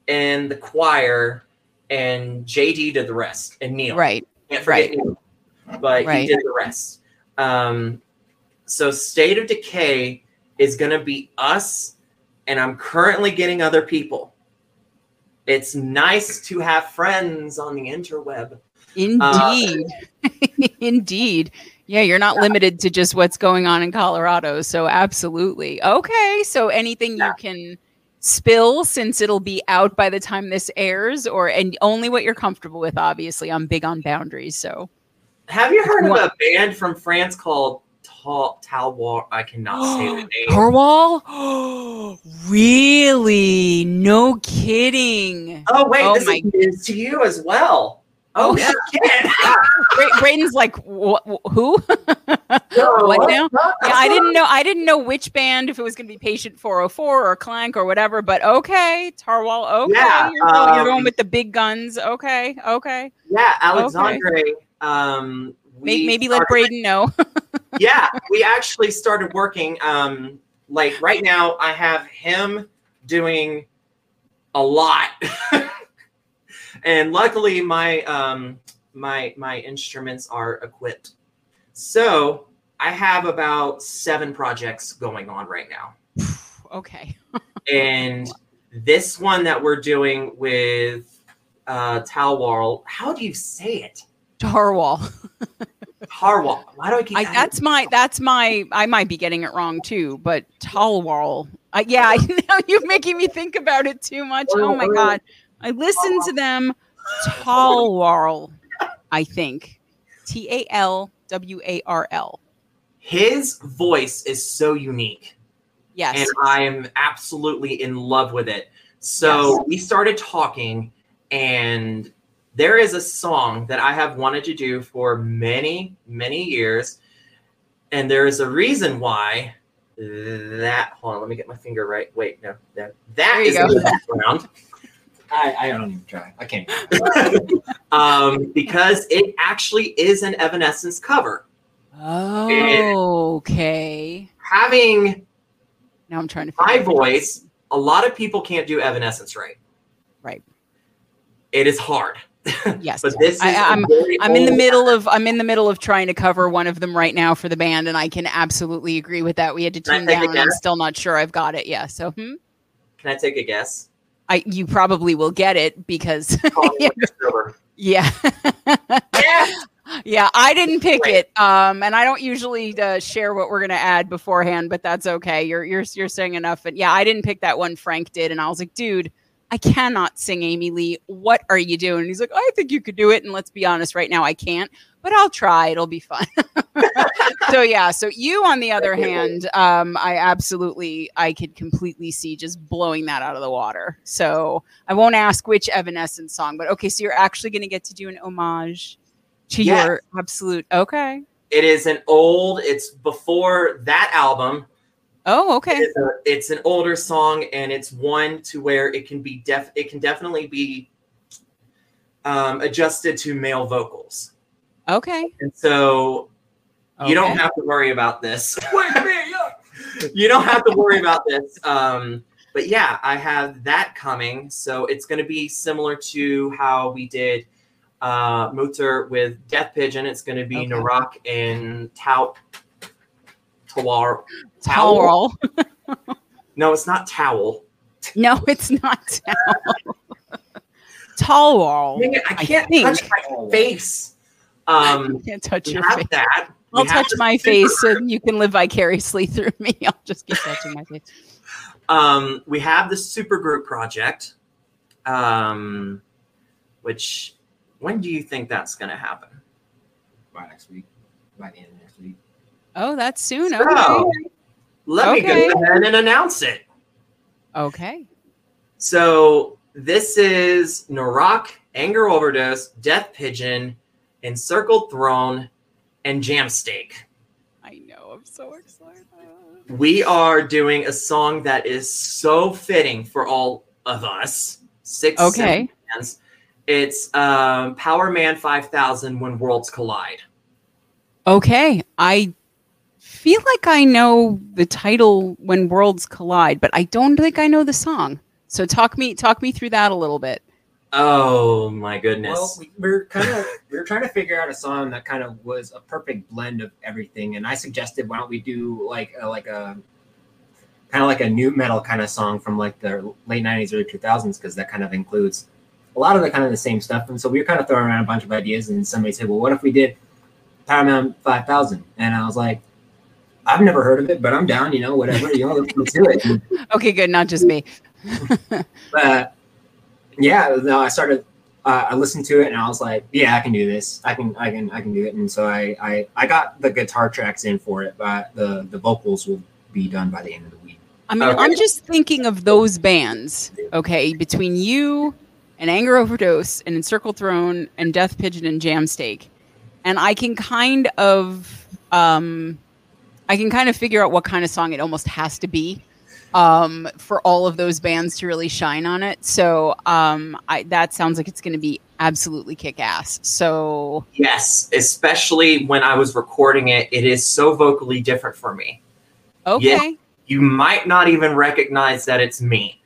and the choir, and JD did the rest, and Neil. Right. Can't forget Right. Neil, but Right. he did the rest. Um, so State of Decay is going to be us, and I'm currently getting other people. It's nice to have friends on the interweb. Indeed. Indeed. Yeah, you're not limited to just what's going on in Colorado. So, absolutely. Okay. So, anything you can spill since it'll be out by the time this airs, or and only what you're comfortable with, obviously. I'm big on boundaries. So, Have you heard of a band from France called Tal Talwar? I cannot say the name. Torwall? really? No kidding. Oh wait, Oh this my- is to you as well. Oh, Oh, yeah, shit. Bra- Brayden's like, "Wh- wh- who? No, What now? Not- Yeah, I didn't know. I didn't know which band, if it was going to be Patient 404 or Clank or whatever. But okay, Tarwal. Okay, Yeah, you're, going, you're um, going with the big guns. Okay, okay. Yeah, Alexandre. Um, Maybe, maybe let started- Brayden know. yeah, we actually started working. Um, like right now, I have him doing a lot, and luckily, my um, my my instruments are equipped. So I have about seven projects going on right now, okay. and this one that we're doing with uh, Talwar. How do you say it? Tarwal. Harwal. Why do I keep? I, that's my. That's my. I might be getting it wrong too. But Talwal. I, yeah, I know you're making me think about it too much. Oh my god. I listened to them. Talwarl. I think. T A L W A R L. his voice is so unique. Yes. and I am absolutely in love with it. So Yes. we started talking, and there is a song that I have wanted to do for many, many years. And there is a reason why that. Hold on, let me get my finger right. Wait, no, no that There you in go. the background. I, I don't even try. I can't. um, because it actually is an Evanescence cover. Oh, okay. Having Now I'm trying to my figure out- voice, a lot of people can't do Evanescence right. Right. It is hard. Yes. But this is I- a I'm- I'm in the middle of I'm in the middle of trying to cover one of them right now for the band, and I can absolutely agree with that. We had to tune down, and I'm still not sure I've got it. Yeah. So hmm? Can I take a guess? I you probably will get it because Call me Winter Silver. yeah. Yes! Yeah, I didn't pick Great. it, um, and I don't usually uh, share what we're gonna add beforehand, but that's okay. You're you're you're saying enough, and yeah, I didn't pick that one. Frank did, and I was like, dude, I cannot sing Amy Lee. What are you doing? And he's like, I think you could do it, and let's be honest, right now I can't, but I'll try. It'll be fun. so yeah, so you on the other hand, um, I absolutely I could completely see just blowing that out of the water. So I won't ask which Evanescence song, but okay, so you're actually gonna get to do an homage to Yes. your absolute okay. It is an old. It's before that album. Oh, okay. It's, a- it's an older song, and it's one to where it can be def. It can definitely be um, adjusted to male vocals, Okay. and so you don't have to worry about this. you don't have to worry about this. Um, but yeah, I have that coming. So it's going to be similar to how we did uh, Mutter with Death Pigeon. It's going to be Okay. Narok and Tau. Tawar. Towel. No, it's not Towel. No, it's not towel. Towel. Dang it, I I can't think. touch my face. Um, can't touch your face. that. We I'll touch my face group. and you can live vicariously through me. I'll just keep touching my face. Um, we have the supergroup project, um, which when do you think that's going to happen? By next week. By the end of next week. Oh, that's soon. So, Okay. Let Okay. me go ahead and announce it. Okay. So this is Narok, Anger Overdose, Death Pigeon, Encircled Throne, and Jam Steak. I know. I'm so excited. We are doing a song that is so fitting for all of us. Six Okay. It's um, Powerman 5000 When Worlds Collide. Okay. I feel like I know the title when worlds collide, but I don't think I know the song. So talk me talk me through that a little bit. Oh my goodness. Well, we, we're kind of we are trying to figure out a song that kind of was a perfect blend of everything, and I suggested why don't we do like a, like a kind of like a nu metal kind of song from like the late '90s, early 2000s, because that kind of includes a lot of the kind of the same stuff. And so we were kind of throwing around a bunch of ideas, and somebody said, "Well, what if we did Powerman 5000?" And I was like, "I've never heard of it, but I'm down. You know, whatever. You know, let's, let's do it." Okay, good. Not just me. but yeah, no, I started. Uh, I listened to it and I was like, "Yeah, I can do this. I can, I can, I can do it." And so I, I, I got the guitar tracks in for it, but the the vocals will be done by the end of the week. I mean, Okay. I'm just thinking of those bands, okay, between you and Anger Overdose and Encircle Throne and Death Pigeon and Jamsteak. And I can kind of um I can kind of figure out what kind of song it almost has to be um for all of those bands to really shine on it. So um I that sounds like it's gonna be absolutely kick ass. So Yes, especially when I was recording it, it is so vocally different for me. okay. You might not even recognize that it's me.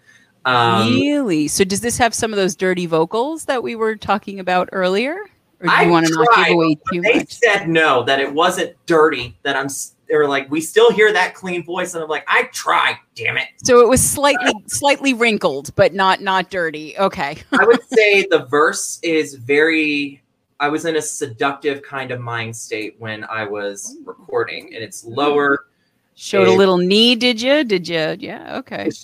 Um, really? So does this have some of those dirty vocals that we were talking about earlier? Or do I you want to not give away too they much? said no, that it wasn't dirty. That I'm. They were like, we still hear that clean voice, and I'm like, I tried. Damn it. So it was slightly slightly wrinkled, but not not dirty. Okay. I would say the verse is very. I was in a seductive kind of mind state when I was recording, and it's lower. Showed a little knee, did you? Did you? Yeah, okay.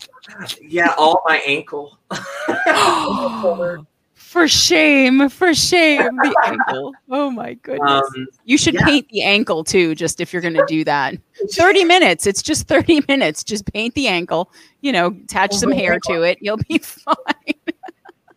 Yeah, all my ankle. for shame, for shame, the ankle. Oh my goodness. Um, you should yeah. paint the ankle too, just if you're gonna do that. 30 minutes. It's just 30 minutes. Just paint the ankle, you know, attach some hair to it. You'll be fine.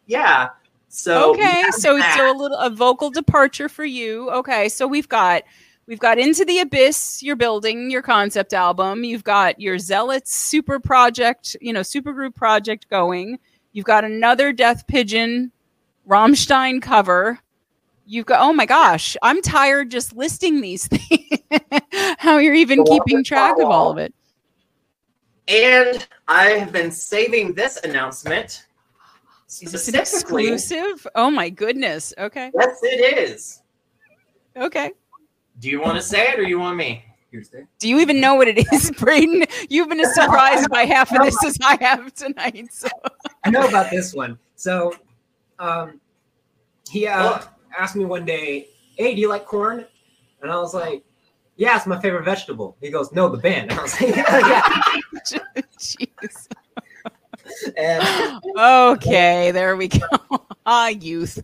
yeah. So okay so that. so a little a vocal departure for you okay so we've got we've got into the abyss you're building your concept album you've got your zealots super project you know super group project going you've got another death pigeon rammstein cover you've got oh my gosh i'm tired just listing these things how you're even The keeping track of all of it And I have been saving this announcement. is this an exclusive oh my goodness okay Yes, it is. okay Do you want to say it or you want me? Do you even know what it is, Brayden? You've been as surprised by half of this as I have tonight. So. I know about this one. So, um, he uh, Well- asked me one day, "Hey, do you like corn?" And I was like, "Yeah, it's my favorite vegetable." He goes, "No, the band." And I was like, "Yeah." Jeez. And Okay, there we go. Ah, youth.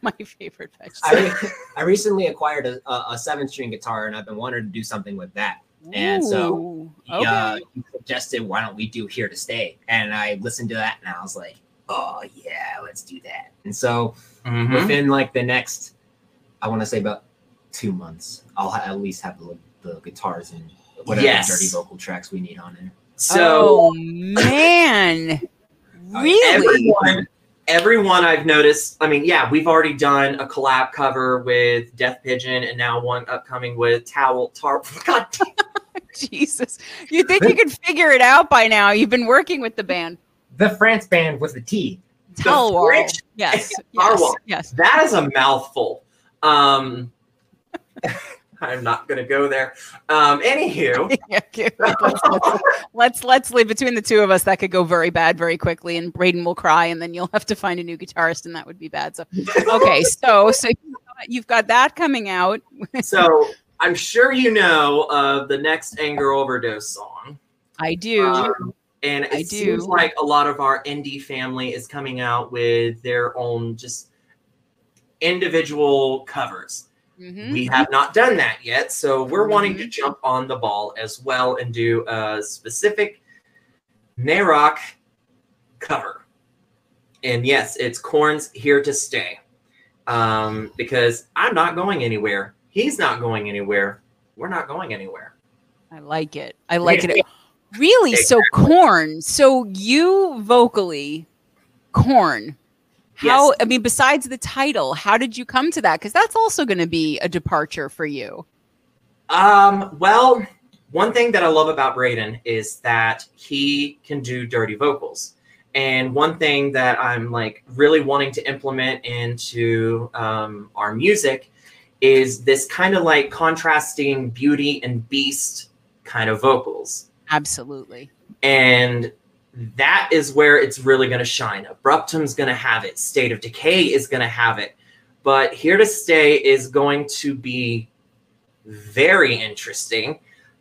My favorite vegetable. I, I recently acquired a, a, a seven-string guitar, and I've been wanting to do something with that. and so, Ooh, He, okay. uh, he suggested, "Why don't we do Here to Stay?" And I listened to that, and I was like, "Oh yeah, let's do that." And so, Mhm. within like the next, I want to say about two months, I'll ha- at least have the, the guitars and whatever Yes. dirty vocal tracks we need on there. So oh man, Oh, really? everyone, everyone I've noticed. I mean, yeah, we've already done a collab cover with Death Pigeon, and now one upcoming with Towel Tar. God, Jesus, you think you could figure it out by now? You've been working with the band. The France band with the T. French Yes, yes, yes. that is a mouthful. Um, I'm not gonna go there. Um, anywho, okay, let's, let's, let's let's leave between the two of us. That could go very bad very quickly, and Brayden will cry, and then you'll have to find a new guitarist, and that would be bad. So, okay, so so you've got that coming out. so I'm sure you know of the next Anger Overdose song. I do. Um, and it I seems do. like a lot of our indie family is coming out with their own just individual covers. Mhm. We have not done that yet, so we're wanting to Mhm. jump on the ball as well and do a specific Narok cover. And yes, it's Korn's here to stay. Um, because I'm not going anywhere. He's not going anywhere. We're not going anywhere. I like it. I like it. Really? So Korn. So you vocally, Korn. How? Yes. I mean, besides the title, how did you come to that? Because that's also going to be a departure for you. Um, well, one thing that I love about Brayden is that he can do dirty vocals. And one thing that I'm like really wanting to implement into um, our music is this kind of like contrasting beauty and beast kind of vocals. Absolutely. And that is where it's really going to shine. Abruptum's going to have it. State of Decay is going to have it. But Here to Stay is going to be very interesting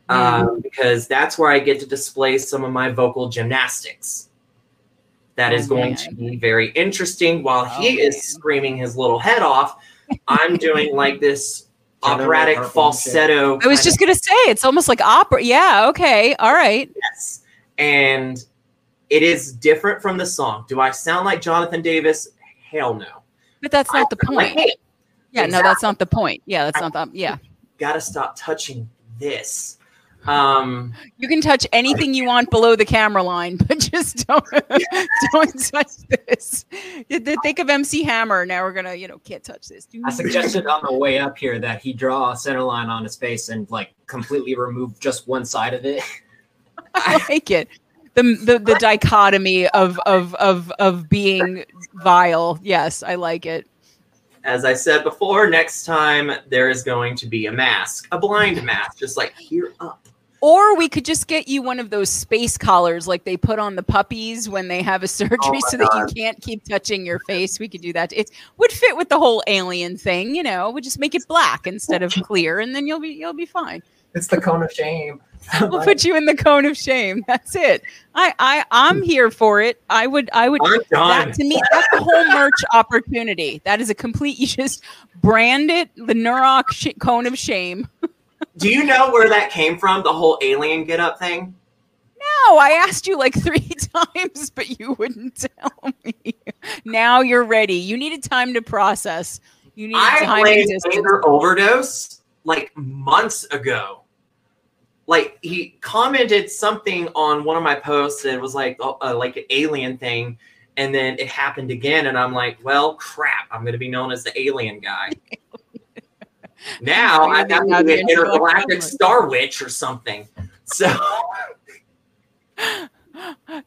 um, because that's where I get to display some of my vocal gymnastics. That is oh, going man. to be very interesting. While oh, he man. is screaming his little head off, I'm doing like this operatic falsetto. I was just gonna say it's almost like opera. Yeah. Okay. All right. Yes. And it is different from the song. Do I sound like Jonathan Davis? Hell no. But that's not I the point. Like yeah. Exactly. No, that's not the point. Yeah. That's I, not the. Um, yeah. Gotta stop touching this. Um, you can touch anything you want below the camera line, but just don't don't touch this. Think of MC Hammer. Now we're gonna, you know, can't touch this. I suggested on the way up here that he draw a center line on his face and like completely remove just one side of it. I like it. The, the the dichotomy of of of of being vile. Yes, I like it. As I said before, next time there is going to be a mask, a blind mask, just like here up or we could just get you one of those space collars like they put on the puppies when they have a oh surgery oh so that you can't keep touching your face. We could do that. It would fit with the whole alien thing, you know. We'd just make it black instead of clear and then you'll be you'll be fine. It's the cone of shame. we'll put you in the cone of shame. That's it. I, I I'm here for it. I would I would that to me that's the whole merch opportunity. That is a complete you just brand it the Narok sh- cone of shame. Do you know where that came from? The whole alien get up thing? No, I asked you like three times, but you wouldn't tell me. Now you're ready. You needed time to process. You needed I time to anger overdose like months ago. Like he commented something on one of my posts and it was like uh like an alien thing, and then it happened again, and I'm like, well, crap, I'm gonna be known as the alien guy. Now I to be an intergalactic star witch or something. So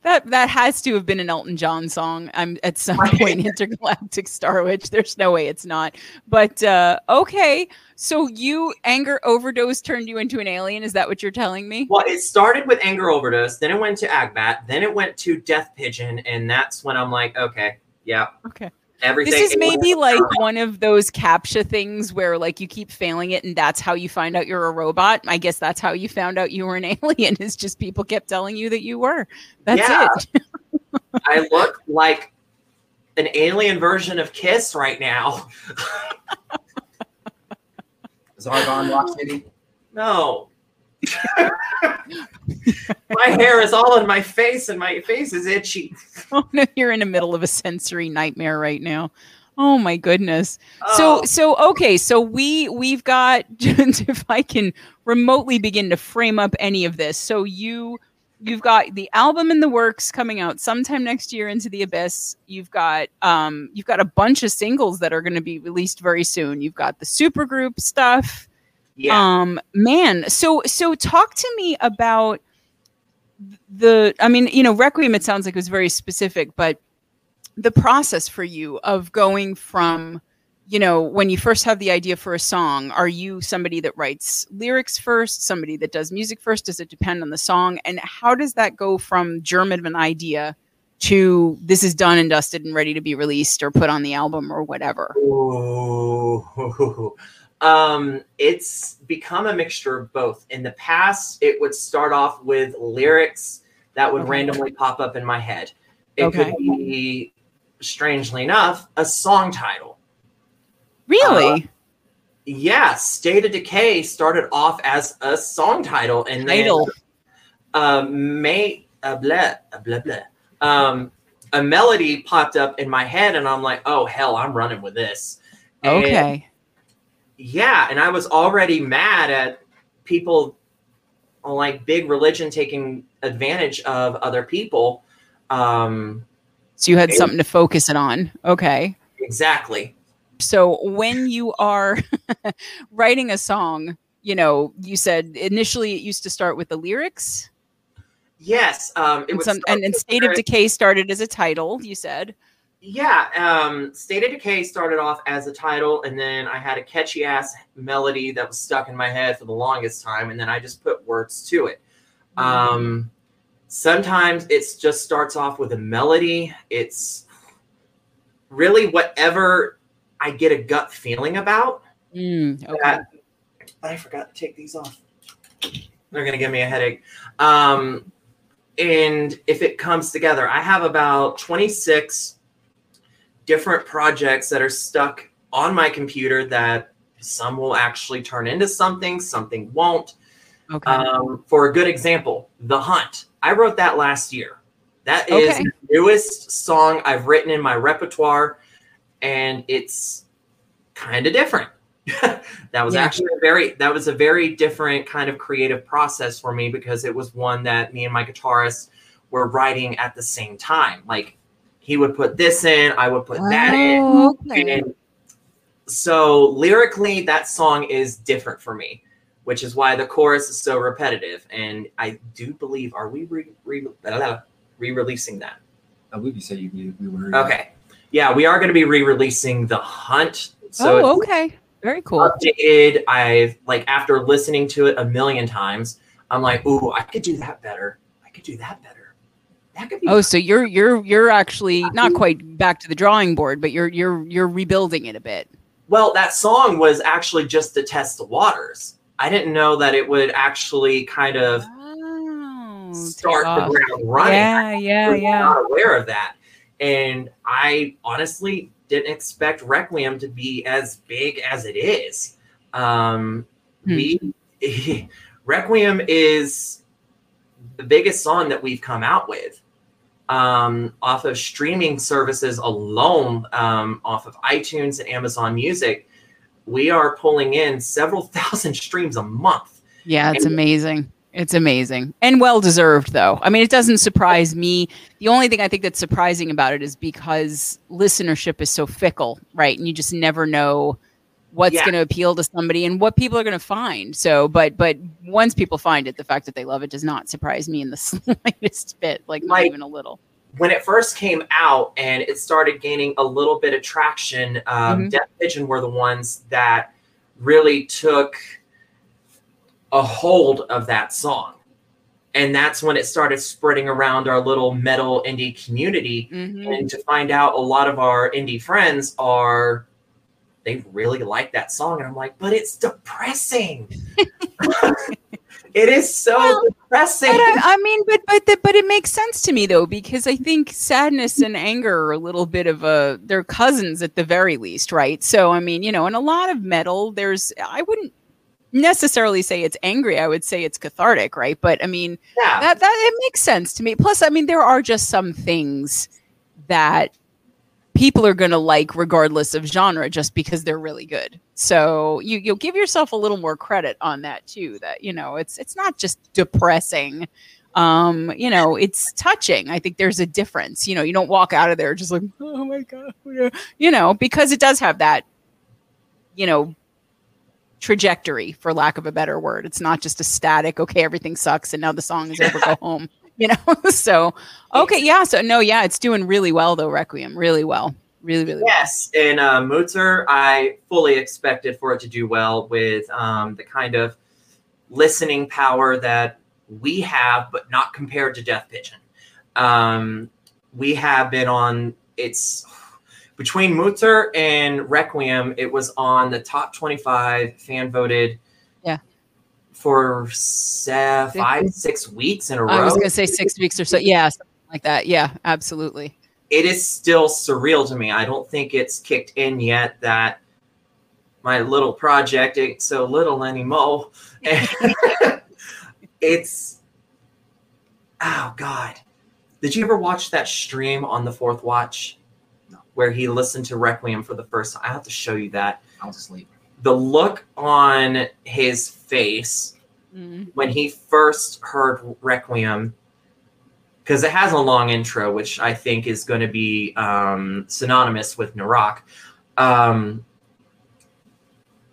that that has to have been an Elton John song. I'm at some point intergalactic star witch. There's no way it's not. But uh, okay, so you anger overdose turned you into an alien. Is that what you're telling me? Well, it started with anger overdose, then it went to Agbat, then it went to Death Pigeon, and that's when I'm like, okay, yeah, okay everything. This is maybe like one of those captcha things where like you keep failing it and that's how you find out you're a robot. I guess that's how you found out you were an alien is just people kept telling you that you were. That's yeah. it. I look like an alien version of Kiss right now. Zargon Rock City? No. my hair is all in my face and my face is itchy. Oh no, you're in the middle of a sensory nightmare right now. Oh my goodness. Oh. So so okay, so we we've got if I can remotely begin to frame up any of this. So you you've got the album in the works coming out sometime next year into the abyss. You've got um you've got a bunch of singles that are going to be released very soon. You've got the supergroup stuff. Yeah. Um, man, so so talk to me about the I mean, you know, Requiem it sounds like it was very specific, but the process for you of going from you know, when you first have the idea for a song, are you somebody that writes lyrics first, somebody that does music first? Does it depend on the song? And how does that go from germ of an idea to this is done and dusted and ready to be released or put on the album or whatever? Ooh. Um, it's become a mixture of both. In the past, it would start off with lyrics that would okay. randomly pop up in my head. It okay. could be, strangely enough, a song title. Really? Uh, yeah, State of Decay started off as a song title, and then title. Uh, may uh, blah uh, blah blah. Um, a melody popped up in my head, and I'm like, "Oh hell, I'm running with this." And okay yeah, and I was already mad at people like big religion taking advantage of other people. Um, so you had it, something to focus it on. Okay. Exactly. So when you are writing a song, you know, you said initially it used to start with the lyrics. Yes, um, and, some, and, and State of Decay started as a title. You said. Yeah, um, State of Decay started off as a title, and then I had a catchy ass melody that was stuck in my head for the longest time, and then I just put words to it. Mm-hmm. Um, sometimes it just starts off with a melody. It's really whatever I get a gut feeling about. Mm, okay. That, I forgot to take these off. They're gonna give me a headache. Um, and if it comes together, I have about 26 different projects that are stuck on my computer that some will actually turn into something, something won't. Okay. Um, for a good example, The Hunt. I wrote that last year. That is okay. the newest song I've written in my repertoire, and it's kind of different. that was yeah. actually a very that was a very different kind of creative process for me because it was one that me and my guitarist were writing at the same time. Like he would put this in, I would put oh, that in. Oh, okay. And so lyrically, that song is different for me, which is why the chorus is so repetitive. And I do believe, are we re, re, re-releasing that? I believe you said you, we were. Okay. Yeah, we are going to be re-releasing The Hunt. So oh, okay. Very cool. Updated. I've like after listening to it a million times, I'm like, ooh, I could do that better. I could do that better. That could be. Oh, so you're you're you're actually not quite back to the drawing board, but you're you're you're rebuilding it a bit. Well, that song was actually just to test the waters. I didn't know that it would actually kind of oh, start the ground running. Yeah, yeah, yeah. Not aware of that, and I honestly didn't expect Requiem to be as big as it is. Um, hmm. We Requiem is the biggest song that we've come out with um, off of streaming services alone, um, off of iTunes and Amazon Music. We are pulling in several thousand streams a month. Yeah, it's and amazing. It's amazing and well deserved, though. I mean, it doesn't surprise me. The only thing I think that's surprising about it is because listenership is so fickle, right? And you just never know what's yeah. going to appeal to somebody and what people are going to find. So, but but once people find it, the fact that they love it does not surprise me in the slightest bit, like, like not even a little. When it first came out and it started gaining a little bit of traction, um, mm-hmm. Death Pigeon were the ones that really took a hold of that song. And that's when it started spreading around our little metal indie community. Mm-hmm. And to find out a lot of our indie friends are, they really like that song. And I'm like, but it's depressing. it is so well, depressing. I, I, mean, but but the, but it makes sense to me though because I think sadness and anger are a little bit of a they're cousins at the very least, right? So I mean, you know, in a lot of metal, there's I wouldn't necessarily say it's angry. I would say it's cathartic, right? But I mean, yeah. that that it makes sense to me. Plus, I mean, there are just some things that people are going to like regardless of genre just because they're really good. So you you'll give yourself a little more credit on that too that you know, it's it's not just depressing. Um, you know, it's touching. I think there's a difference. You know, you don't walk out of there just like, "Oh my god." You know, because it does have that you know, trajectory for lack of a better word it's not just a static okay everything sucks and now the song is over go home you know so okay yeah so no yeah it's doing really well though requiem really well really really yes well. in uh Mutter, i fully expected for it to do well with um the kind of listening power that we have but not compared to death pigeon um we have been on it's between Mutter and Requiem, it was on the top 25 fan voted. Yeah. For se- five, six weeks in a row. I was going to say six weeks or so. Yeah, something like that. Yeah, absolutely. It is still surreal to me. I don't think it's kicked in yet that my little project ain't so little anymore. it's, oh God. Did you ever watch that stream on the Fourth Watch? where he listened to Requiem for the first time. I have to show you that. I was asleep. The look on his face mm. when he first heard Requiem, because it has a long intro, which I think is going to be um, synonymous with Narok. Um,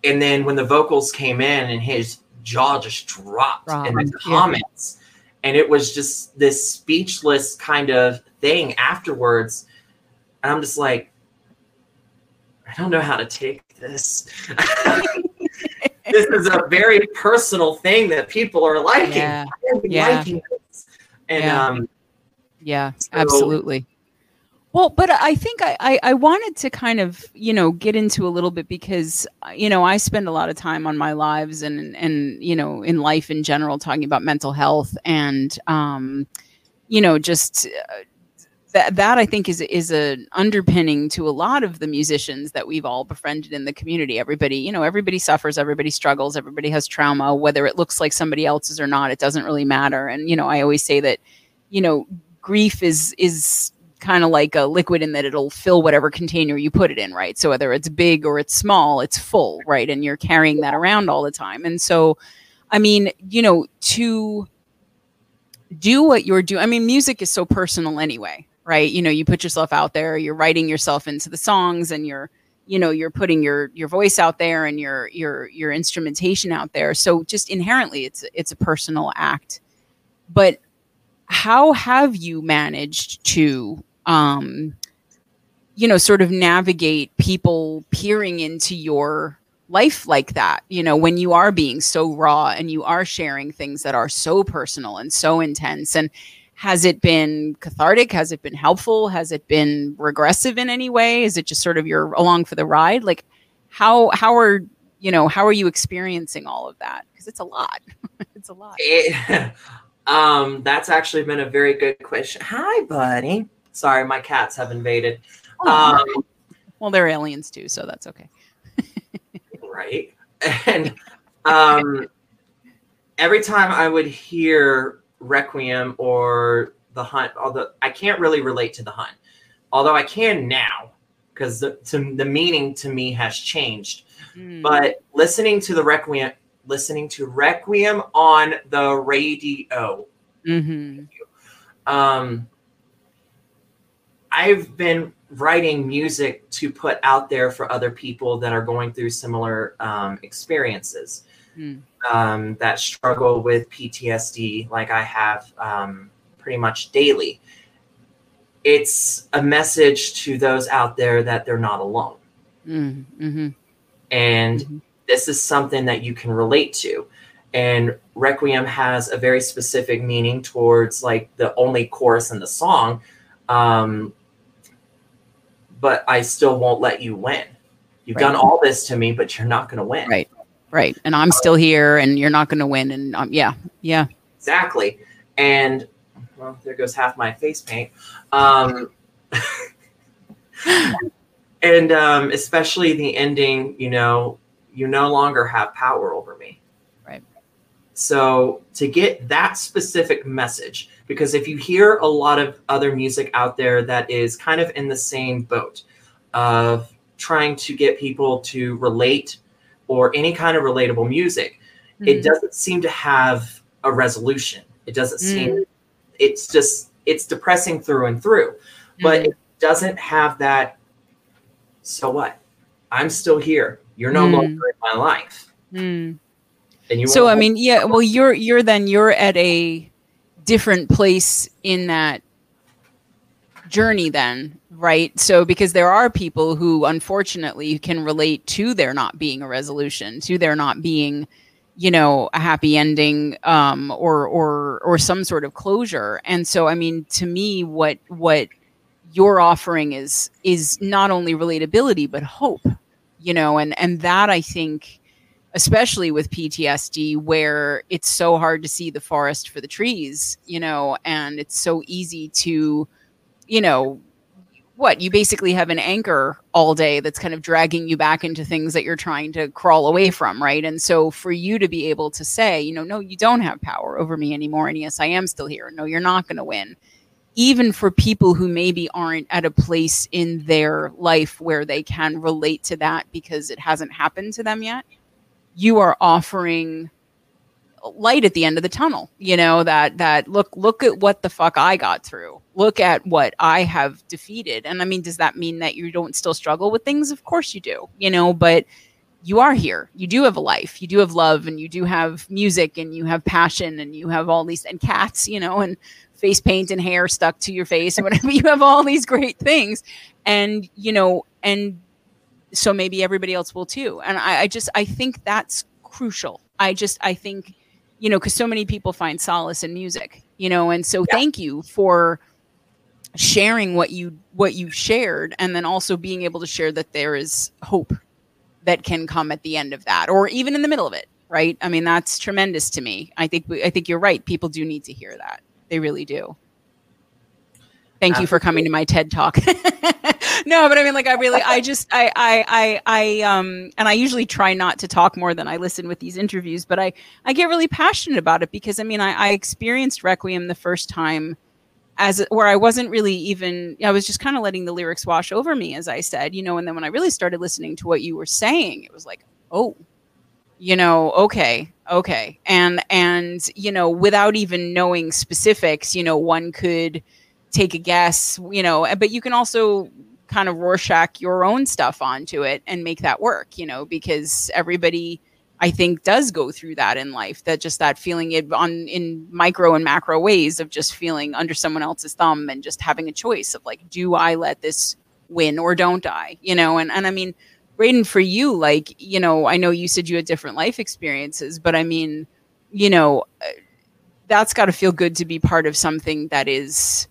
and then when the vocals came in and his jaw just dropped in the comments. Yeah. And it was just this speechless kind of thing afterwards. And I'm just like, I don't know how to take this. this is a very personal thing that people are liking. Yeah. yeah. Liking and yeah. um yeah, so, absolutely. Well, but I think I, I, I, wanted to kind of, you know, get into a little bit because, you know, I spend a lot of time on my lives and, and, you know, in life in general, talking about mental health and, um, you know, just uh, that, that I think is, is an underpinning to a lot of the musicians that we've all befriended in the community. Everybody, you know, everybody suffers, everybody struggles, everybody has trauma, whether it looks like somebody else's or not, it doesn't really matter. And, you know, I always say that, you know, grief is, is, kind of like a liquid in that it'll fill whatever container you put it in, right? So whether it's big or it's small, it's full, right? And you're carrying that around all the time. And so, I mean, you know, to do what you're doing, I mean, music is so personal anyway, right? You know, you put yourself out there, you're writing yourself into the songs and you're, you know, you're putting your your voice out there and your your your instrumentation out there. So just inherently it's it's a personal act. But how have you managed to um, you know, sort of navigate people peering into your life like that, you know, when you are being so raw and you are sharing things that are so personal and so intense. And has it been cathartic? Has it been helpful? Has it been regressive in any way? Is it just sort of you're along for the ride? Like how how are you know how are you experiencing all of that? Because it's a lot. it's a lot. It, um, that's actually been a very good question. Hi, buddy. Sorry, my cats have invaded. Oh, um, well, they're aliens too, so that's okay. right. And um, every time I would hear Requiem or The Hunt, although I can't really relate to The Hunt, although I can now because the, the meaning to me has changed. Mm. But listening to the Requiem, listening to Requiem on the radio. Mm-hmm. Um, I've been writing music to put out there for other people that are going through similar um, experiences mm. um, that struggle with PTSD, like I have um, pretty much daily. It's a message to those out there that they're not alone. Mm. Mm-hmm. And mm-hmm. this is something that you can relate to. And Requiem has a very specific meaning towards like the only chorus in the song. Um, but I still won't let you win. You've right. done all this to me, but you're not going to win. Right. Right. And I'm still here and you're not going to win. And um, yeah. Yeah. Exactly. And well, there goes half my face paint. Um, and um, especially the ending, you know, you no longer have power over me. Right. So to get that specific message, because if you hear a lot of other music out there that is kind of in the same boat of trying to get people to relate or any kind of relatable music, mm-hmm. it doesn't seem to have a resolution. It doesn't mm. seem it's just it's depressing through and through. Mm-hmm. But it doesn't have that so what? I'm still here. You're no mm. longer in my life. Mm. And you So I mean, yeah, well you're you're then you're at a different place in that journey then right? So because there are people who unfortunately can relate to there not being a resolution to there not being you know a happy ending um or or or some sort of closure. And so i mean to me what what you're offering is is not only relatability but hope you know? And and that i think especially with PTSD, where it's so hard to see the forest for the trees, you know, and it's so easy to, you know, what you basically have an anchor all day that's kind of dragging you back into things that you're trying to crawl away from, right? And so for you to be able to say, you know, no, you don't have power over me anymore. And yes, I am still here. No, you're not going to win. Even for people who maybe aren't at a place in their life where they can relate to that because it hasn't happened to them yet you are offering light at the end of the tunnel you know that that look look at what the fuck i got through look at what i have defeated and i mean does that mean that you don't still struggle with things of course you do you know but you are here. You do have a life. You do have love and you do have music and you have passion and you have all these and cats, you know, and face paint and hair stuck to your face and whatever. you have all these great things. And, you know, and so maybe everybody else will too. And I, I just I think that's crucial. I just I think, you know, because so many people find solace in music, you know, and so yeah. thank you for sharing what you what you shared and then also being able to share that there is hope that can come at the end of that or even in the middle of it right? I mean that's tremendous to me. I think i think you're right. People do need to hear that. They really do. Thank you for coming to my ted talk. No but i mean like i really i just I, I i i um and i usually try not to talk more than i listen with these interviews but i i get really passionate about it because i mean i, I experienced requiem the first time as where I wasn't really even I was just kind of letting the lyrics wash over me as I said, you know, and then when I really started listening to what you were saying, it was like, "Oh, you know, okay, okay." And and you know, without even knowing specifics, you know, one could take a guess, you know, but you can also kind of Rorschach your own stuff onto it and make that work, you know, because everybody I think does go through that in life. That just that feeling it on in micro and macro ways of just feeling under someone else's thumb and just having a choice of like, do I let this win or don't I? You know, and and I mean, Brayden, for you, like, you know, I know you said you had different life experiences, but I mean, you know, uh, that's got to feel good to be part of something that is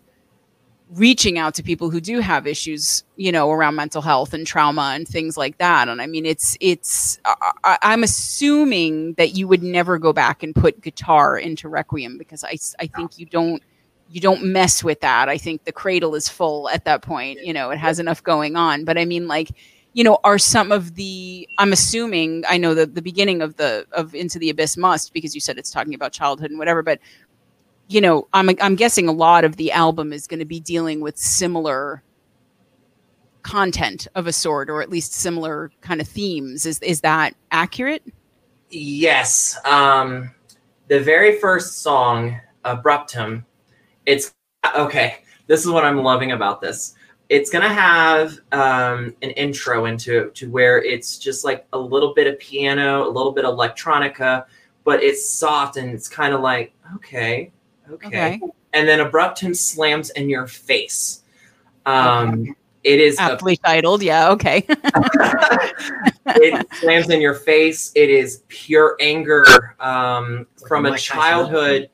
reaching out to people who do have issues you know around mental health and trauma and things like that. And i mean it's it's I, am assuming that you would never go back and put guitar into requiem because i i think you don't you don't mess with that. I think the cradle is full at that point you know it has enough going on. But i mean like you know are some of the i'm assuming i know that the beginning of the of into the abyss must because you said it's talking about childhood and whatever but you know, I'm I'm guessing a lot of the album is going to be dealing with similar content of a sort, or at least similar kind of themes. Is is that accurate? Yes. Um, the very first song, Abruptum, it's okay. This is what I'm loving about this. It's gonna have um, an intro into to where it's just like a little bit of piano, a little bit of electronica, but it's soft and it's kind of like okay, Okay. okay. And then abrupt Abruptum slams in your face. Um, okay. It is aptly a, titled. Yeah. Okay. it slams in your face. It is pure anger um, like from a, a childhood.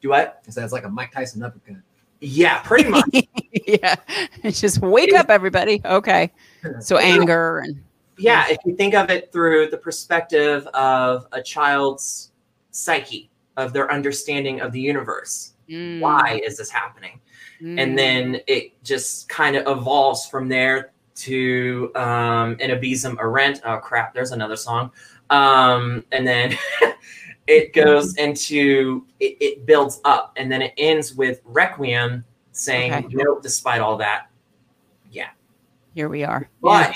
Do what? It sounds like a Mike Tyson uppercut. Yeah, pretty much. yeah. It's just wake it, up, everybody. Okay. So anger and. Yeah, if you think of it through the perspective of a child's psyche, of their understanding of the universe. Mm. Why is this happening? Mm. And then it just kind of evolves from there to um, an Abysm Arent. Oh crap, there's another song. Um, and then it goes into it, it, builds up, and then it ends with Requiem saying, okay. "Nope, despite all that, yeah, here we are." But yeah.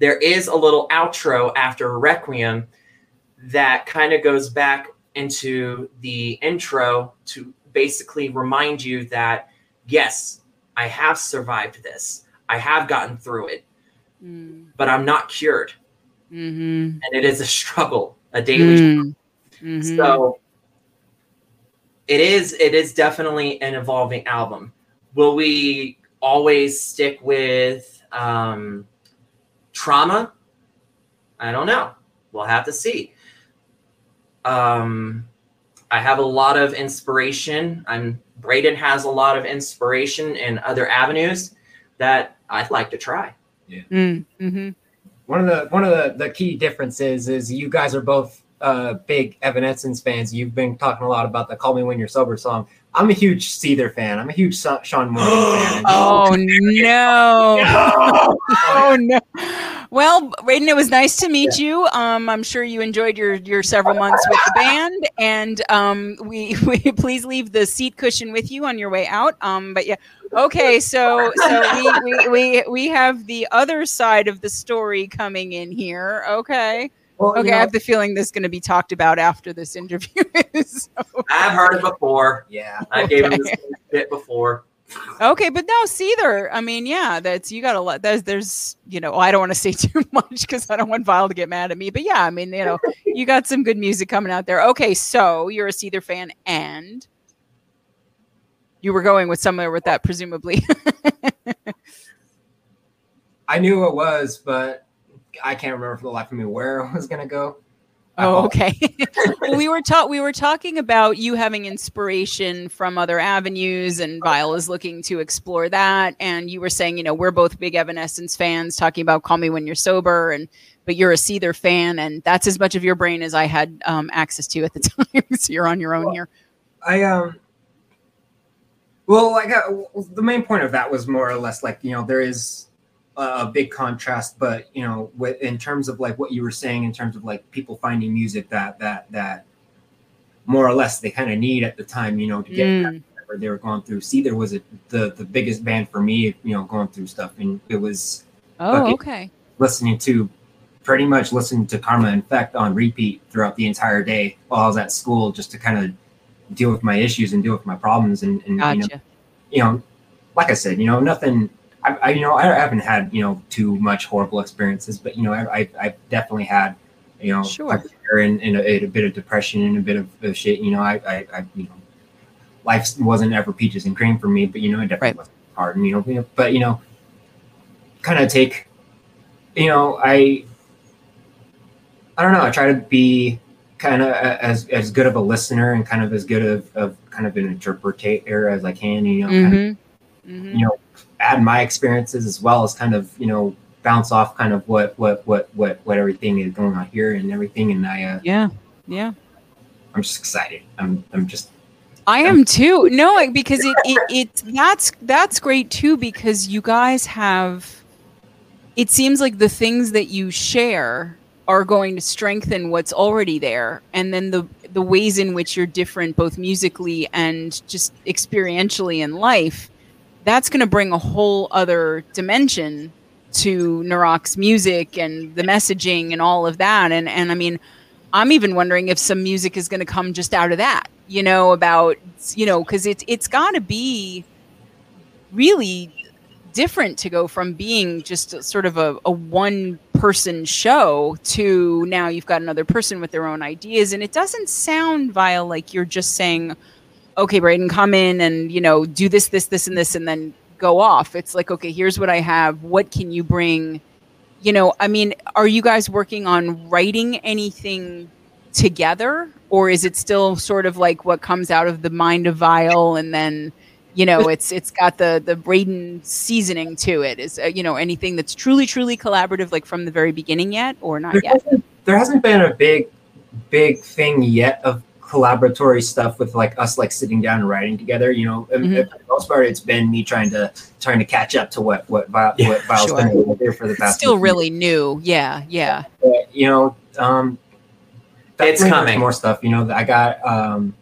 there is a little outro after Requiem that kind of goes back into the intro to basically remind you that yes, I have survived this. I have gotten through it, mm. but I'm not cured. Mm-hmm. And it is a struggle, a daily mm. mm-hmm. So it is it is definitely an evolving album. Will we always stick with um, trauma? I don't know. We'll have to see. Um, I have a lot of inspiration. I'm Brayden has a lot of inspiration in other avenues that I'd like to try. Yeah. Mm, hmm One of the one of the, the key differences is you guys are both uh, big Evanescence fans. You've been talking a lot about the "Call Me When You're Sober" song. I'm a huge Seether fan. I'm a huge Sean Mooney fan. Oh no! no! oh no! Well, Brayden, it was nice to meet yeah. you. Um, I'm sure you enjoyed your your several months with the band, and um, we, we please leave the seat cushion with you on your way out. Um, but yeah, okay. So so we, we we we have the other side of the story coming in here. Okay. Well, okay, you know, I have the feeling this is going to be talked about after this interview. so. I've heard it before. Yeah, I okay. gave him this bit before. Okay, but no, Seether. I mean, yeah, that's you got to let. There's, there's, you know, I don't want to say too much because I don't want Vyle to get mad at me. But yeah, I mean, you know, you got some good music coming out there. Okay, so you're a Seether fan, and you were going with somewhere with that, presumably. I knew it was, but I can't remember for the life of me where I was gonna go. Oh, okay. we were taught we were talking about you having inspiration from other avenues, and Vyle is looking to explore that. And you were saying, you know, we're both big Evanescence fans, talking about "Call Me When You're Sober," and but you're a Seether fan, and that's as much of your brain as I had um, access to at the time. so you're on your own well, here. I um. Well, like uh, the main point of that was more or less like you know there is a big contrast but you know with, in terms of like what you were saying in terms of like people finding music that that that more or less they kind of need at the time you know to get mm. where they were going through Seether was a, the the biggest band for me you know going through stuff and it was oh okay listening to pretty much listening to Karma and Effect on repeat throughout the entire day while i was at school just to kind of deal with my issues and deal with my problems and, and gotcha. you know you know like i said you know nothing I, I, you know, I haven't had, you know, too much horrible experiences, but you know, I, I, I've definitely had, you know, sure. and, and a, a, bit of depression and a bit of, of shit. You know, I, I, I, you know, life wasn't ever peaches and cream for me, but you know, it definitely right. was hard. And you know, you know, but you know, kind of take, you know, I, I don't know. I try to be kind of as as good of a listener and kind of as good of, of kind of an interpreter as I can. You know, mm-hmm. kind of, mm-hmm. you know add my experiences as well as kind of you know bounce off kind of what what what what what everything is going on here and everything. And i uh yeah yeah. I'm just excited. I'm i'm just I am too. No, because it, it it that's that's great too because you guys have it seems like the things that you share are going to strengthen what's already there. And then the the ways in which you're different both musically and just experientially in life that's going to bring a whole other dimension to Narok's music and the messaging and all of that. And and I mean, I'm even wondering if some music is going to come just out of that. You know, about you know, because it's it's got to be really different to go from being just sort of a, a one person show to now you've got another person with their own ideas and it doesn't sound vile like you're just saying okay, Brayden, come in and, you know, do this, this, this, and this, and then go off. It's like, okay, here's what I have. What can you bring? You know, I mean, are you guys working on writing anything together? Or is it still sort of like what comes out of the mind of Vyle and then, you know, it's it's got the the Brayden seasoning to it. Is uh, you know anything that's truly truly collaborative like from the very beginning yet or not there yet? Hasn't, there hasn't been a big big thing yet of collaboratory stuff with like us like sitting down and writing together. You know, mm-hmm. for the most part, it's been me trying to trying to catch up to what what Vi- yeah, what Vyle's sure. been there for the past. Still really new, yeah, yeah. But, you know, um, it's coming. More stuff. You know, I got. um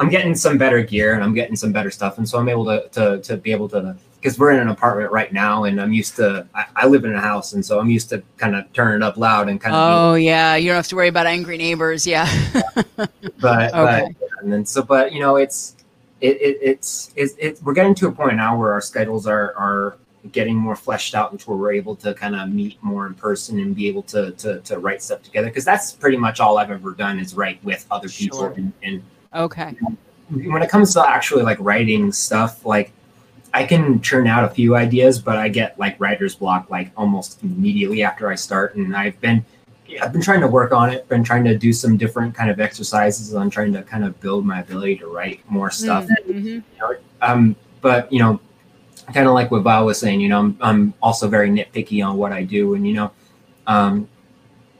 I'm getting some better gear and I'm getting some better stuff, and so I'm able to to, to be able to because we're in an apartment right now and I'm used to I, I, live in a house and so I'm used to kind of turning it up loud and kind of Oh yeah, you don't have to worry about angry neighbors, yeah. but okay. but and then so but you know it's it, it it's it's it, we're getting to a point now where our schedules are are getting more fleshed out where we're able to kind of meet more in person and be able to to, to write stuff together because that's pretty much all I've ever done is write with other people sure. and, and okay when it comes to actually like writing stuff like I can churn out a few ideas, but I get like writer's block like almost immediately after I start. And I've been I've been trying to work on it, been trying to do some different kind of exercises on trying to kind of build my ability to write more stuff. Mm-hmm. You know, um, but you know, kind of like what Val was saying, you know, I'm, I'm also very nitpicky on what I do, and you know, um,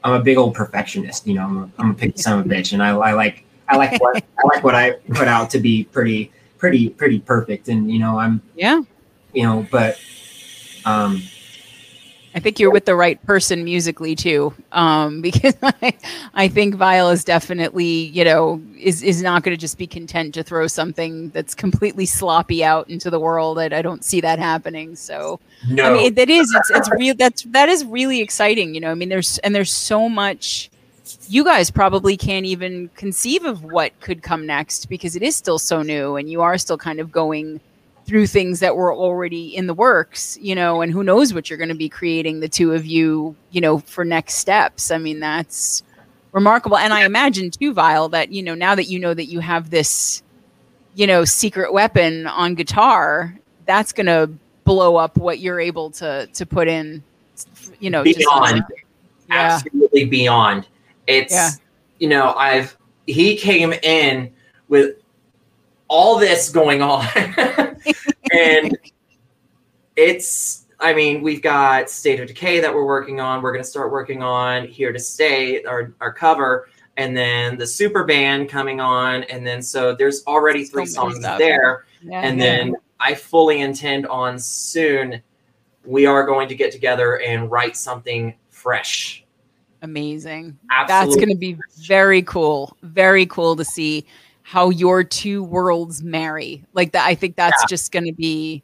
I'm a big old perfectionist. You know, I'm a, I'm a picky son of a bitch, and I, I like I like what I like what I put out to be pretty pretty pretty perfect and you know i'm yeah you know but um I think you're with the right person musically too, um, because I, I think Vyle is definitely, you know, is is not going to just be content to throw something that's completely sloppy out into the world. I, I don't see that happening. So, no. I mean, that is it's it's real. That's that is really exciting. You know, I mean, there's and there's so much you guys probably can't even conceive of what could come next because it is still so new and you are still kind of going through things that were already in the works, you know, and who knows what you're going to be creating the two of you, you know, for next steps. I mean, that's remarkable. And I imagine too, Vyle, that, you know, now that you know that you have this, you know, secret weapon on guitar, that's going to blow up what you're able to to put in, you know, beyond, yeah. absolutely beyond. It's, yeah. you know, I've, he came in with all this going on. and it's, I mean, we've got State of Decay that we're working on. We're going to start working on Here to Stay, our, our cover, and then the super band coming on. And then so there's already three so songs there. Yeah, and yeah. then I fully intend on soon, we are going to get together and write something fresh. Amazing. Absolutely. That's going to be very cool. Very cool to see how your two worlds marry. Like that, I think that's yeah. just going to be.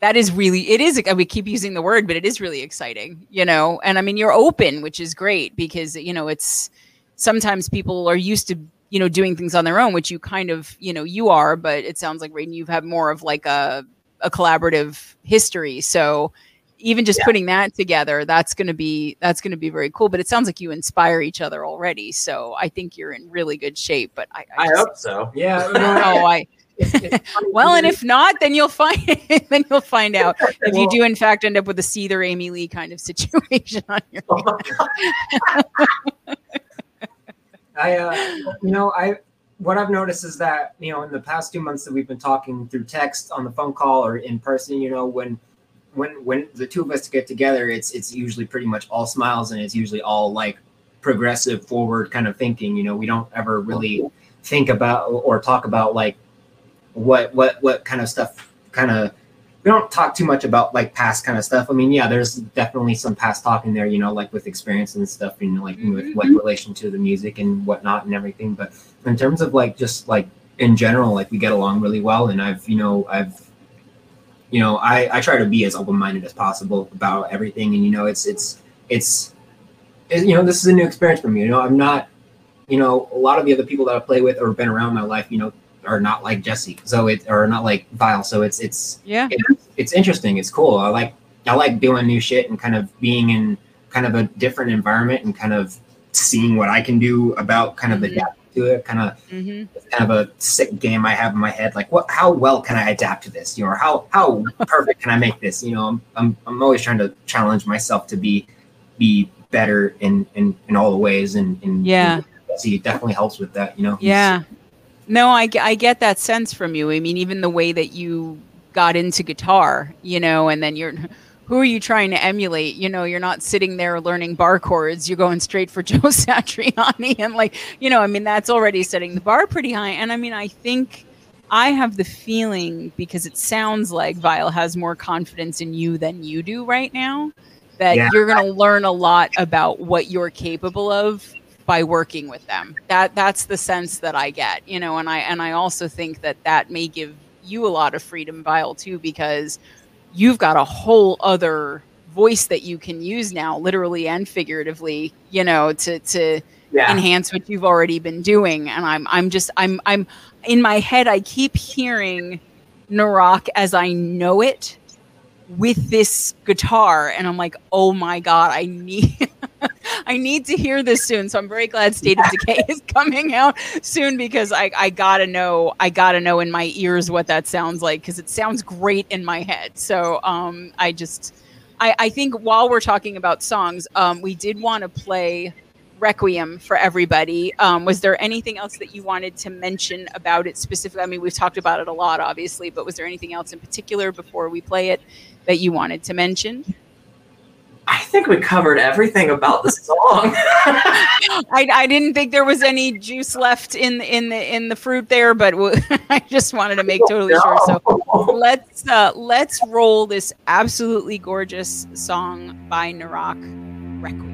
That is really it is. We keep using the word, but it is really exciting, you know. And I mean, you're open, which is great because you know it's sometimes people are used to you know doing things on their own, which you kind of you know you are. But it sounds like Brayden, you've had more of like a a collaborative history, so even just yeah. putting that together that's going to be that's going to be very cool but it sounds like you inspire each other already so i think you're in really good shape but i i, I hope so. Yeah no i well and if not then you'll find then you'll find out if you do in fact end up with a Seether amy lee kind of situation on your i uh you know i what I've noticed is that you know in the past two months that we've been talking through text on the phone call or in person, you know, when when when the two of us get together, it's it's usually pretty much all smiles and it's usually all like progressive, forward kind of thinking. You know, we don't ever really think about or talk about like what what what kind of stuff kind of we don't talk too much about like past kind of stuff. I mean, yeah, there's definitely some past talking there, you know, like with experience and stuff, you know, like mm-hmm. with what relation to the music and whatnot and everything. But in terms of like just like in general, like we get along really well. And I've, you know, I've you know, I, I try to be as open minded as possible about everything. And, you know, it's, it's, it's, it, you know, this is a new experience for me. You know, I'm not, you know, a lot of the other people that I play with or been around my life, you know, are not like Jesse. So it, or not like Vyle. So it's, it's, yeah, it, it's interesting. It's cool. I like, I like doing new shit and kind of being in kind of a different environment and kind of seeing what I can do about kind of the mm-hmm. depth to it. Kind of, mm-hmm. kind of a sick game I have in my head. Like, what? How well can I adapt to this? You know, or how how perfect can I make this? You know, I'm I'm I'm always trying to challenge myself to be be better in in in all the ways. And, and yeah, see, it definitely helps with that. You know. Yeah. No, I, I get that sense from you. I mean, even the way that you got into guitar, you know, and then you're who are you trying to emulate? You know, you're not sitting there learning bar chords. You're going straight for Joe Satriani. And like, you know, I mean, that's already setting the bar pretty high. And I mean, I think I have the feeling because it sounds like Vyle has more confidence in you than you do right now, that yeah. you're going to learn a lot about what you're capable of by working with them. That that's the sense that I get, you know, and I and I also think that that may give you a lot of freedom, Vyle, too, because you've got a whole other voice that you can use now, literally and figuratively, you know, to to yeah. enhance what you've already been doing. And I'm I'm just I'm I'm in my head I keep hearing narok as I know it with this guitar and I'm like, "Oh my god, I need I need to hear this soon." So I'm very glad State of Decay is coming out soon because I I got to know I got to know in my ears what that sounds like cuz it sounds great in my head. So um I just I I think while we're talking about songs, um we did want to play Requiem for everybody. Um, was there anything else that you wanted to mention about it specifically? I mean, we've talked about it a lot, obviously, but was there anything else in particular before we play it that you wanted to mention? I think we covered everything about the song. I, I didn't think there was any juice left in in the in the fruit there, but I just wanted to make totally no. sure. So let's uh, let's roll this absolutely gorgeous song by Narok Requiem.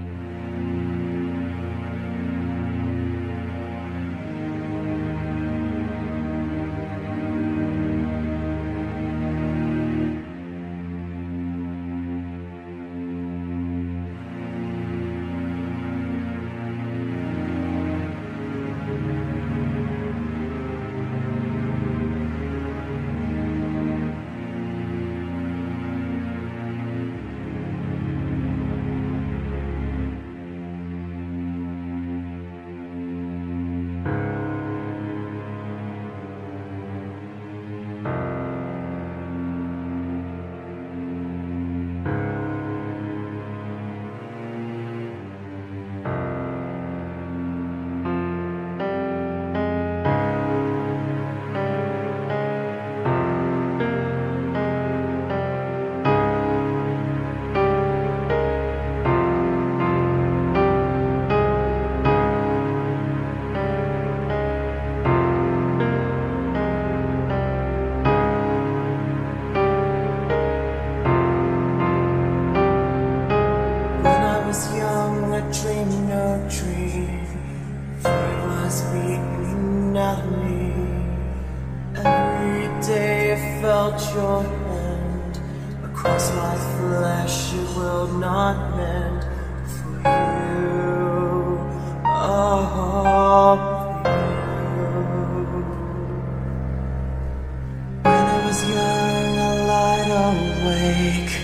Your hand across my flesh. It will not mend for you. Oh, you. When I was young, I lied awake,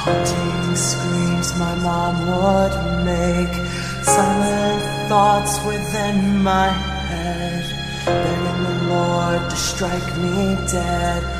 haunting screams my mom would make, silent thoughts within my head, begging the Lord to strike me dead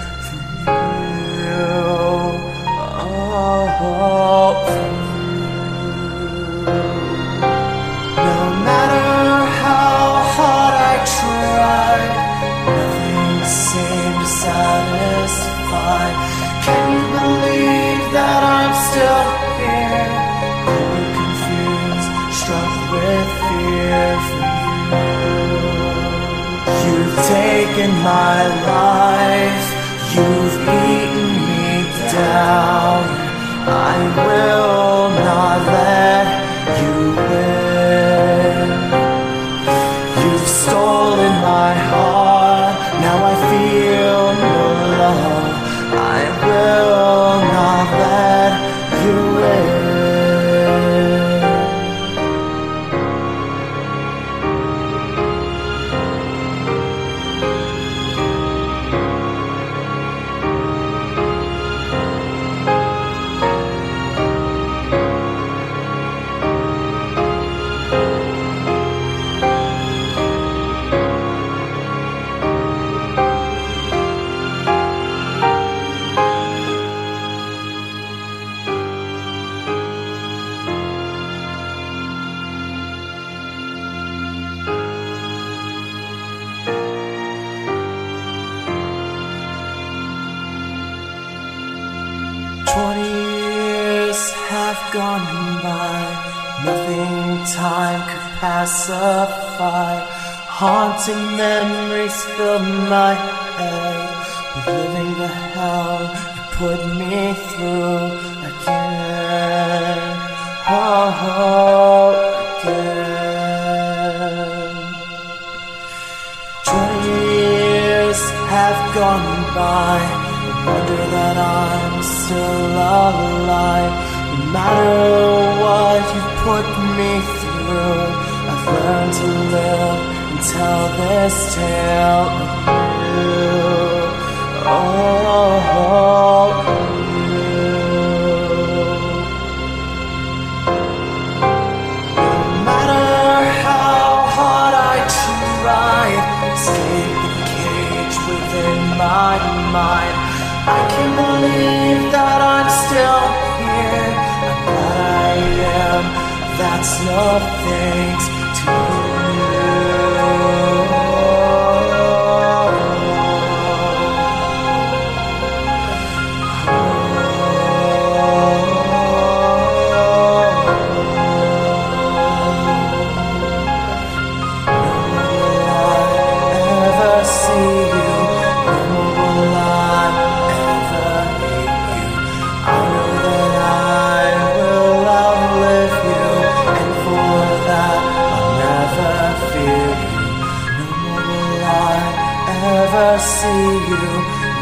ever see you,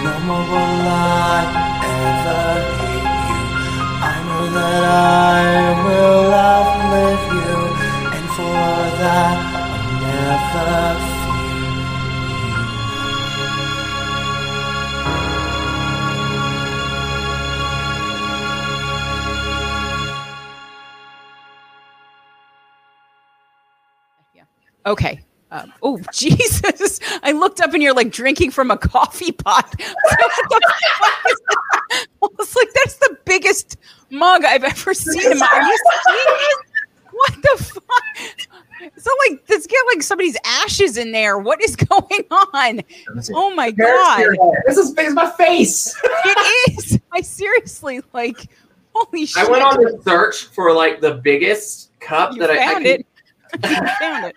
no more will I ever hate you. I know that I will outlive you, and for that I'll never fear you. Okay. Um, oh Jesus! I looked up and you're like drinking from a coffee pot. What the fuck is that? It's like that's the biggest mug I've ever seen. Are you this? What the fuck? It's not like let's get like somebody's ashes in there. What is going on? Oh my god! This is, is my face. It is. I seriously like. Holy shit! I went on a search for like the biggest cup You that I, I found could- it. You found it.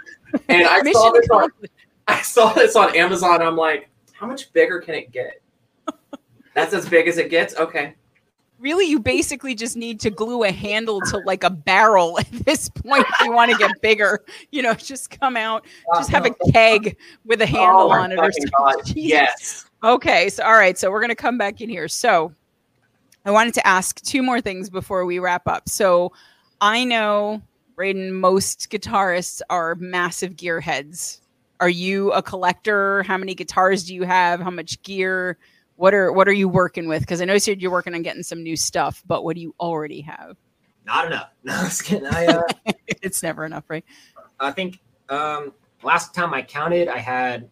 And I saw this on. I saw this on Amazon. I'm like, how much bigger can it get? That's as big as it gets. Okay, really you basically just need to glue a handle to like a barrel at this point if you want to get bigger. You know, just come out, just have a keg with a oh handle Oh on it or something. Yes. Okay, so all right, so we're gonna come back in here. So I wanted to ask two more things before we wrap up. So I know, Brayden, most guitarists are massive gearheads. Are you a collector? How many guitars do you have? How much gear? What are what are you working with? Because I know you said you're working on getting some new stuff, but what do you already have? Not enough. No, I was kidding. I, uh, It's never enough, right? I think um, last time I counted, I had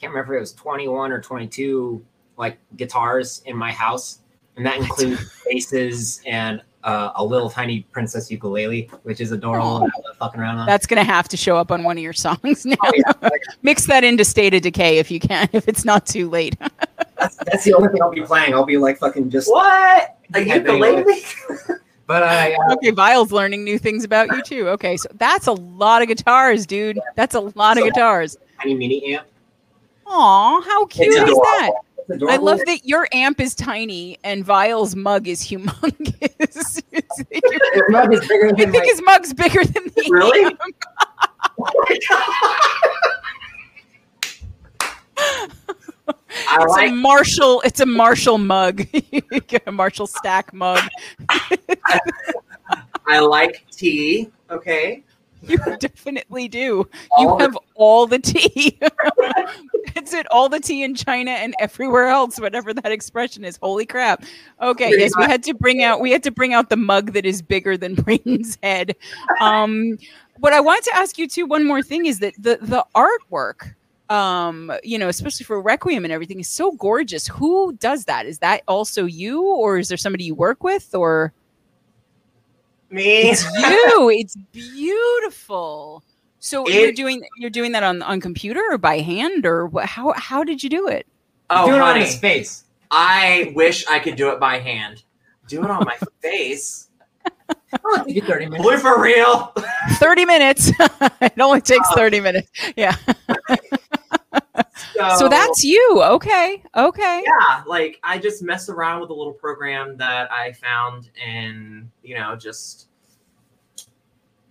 can't remember if it was 21 or 22 like guitars in my house, and that includes basses and uh, a little tiny princess ukulele, which is adorable. and fucking around on. That's gonna have to show up on one of your songs now. Oh, yeah. Mix that into State of Decay if you can, if it's not too late. that's, that's the only thing I'll be playing. I'll be like fucking just. What? A Yeah, ukulele? But I, uh, Okay, Vyle's learning new things about you too. Okay, so that's a lot of guitars, dude. That's a lot of So- guitars. tiny mini amp. Aw, how cute It's is adorable. that? It's I love that your amp is tiny and Vyle's mug is humongous. His mug is bigger I think my, his mug's bigger than the Really? amp. My God. I It's like a Marshall. It's a Marshall mug. You get a Marshall stack mug. I like tea. Okay. You definitely do. You All the- have all the tea. That's it. All the tea in China and everywhere else, whatever that expression is. Holy crap. Okay, Pretty yes, we had to bring out we had to bring out the mug that is bigger than Brayden's head. Um what I wanted to ask you too, one more thing is that the the artwork, um, you know, especially for Requiem and everything, is so gorgeous. Who does that? Is that also you, or is there somebody you work with, or Me. it's you? it's beautiful. So you're doing you're doing that on on computer or by hand or what, how how did you do it? Oh, do it on honey. his face. I wish I could do it by hand. Do it on my face. Oh, it'll take you 30 minutes. Boy, for real. 30 minutes. it only takes Oh. 30 minutes. Yeah. So, So that's you. Okay. Okay. yeah, like I just messed around with a little program that I found, and you know, just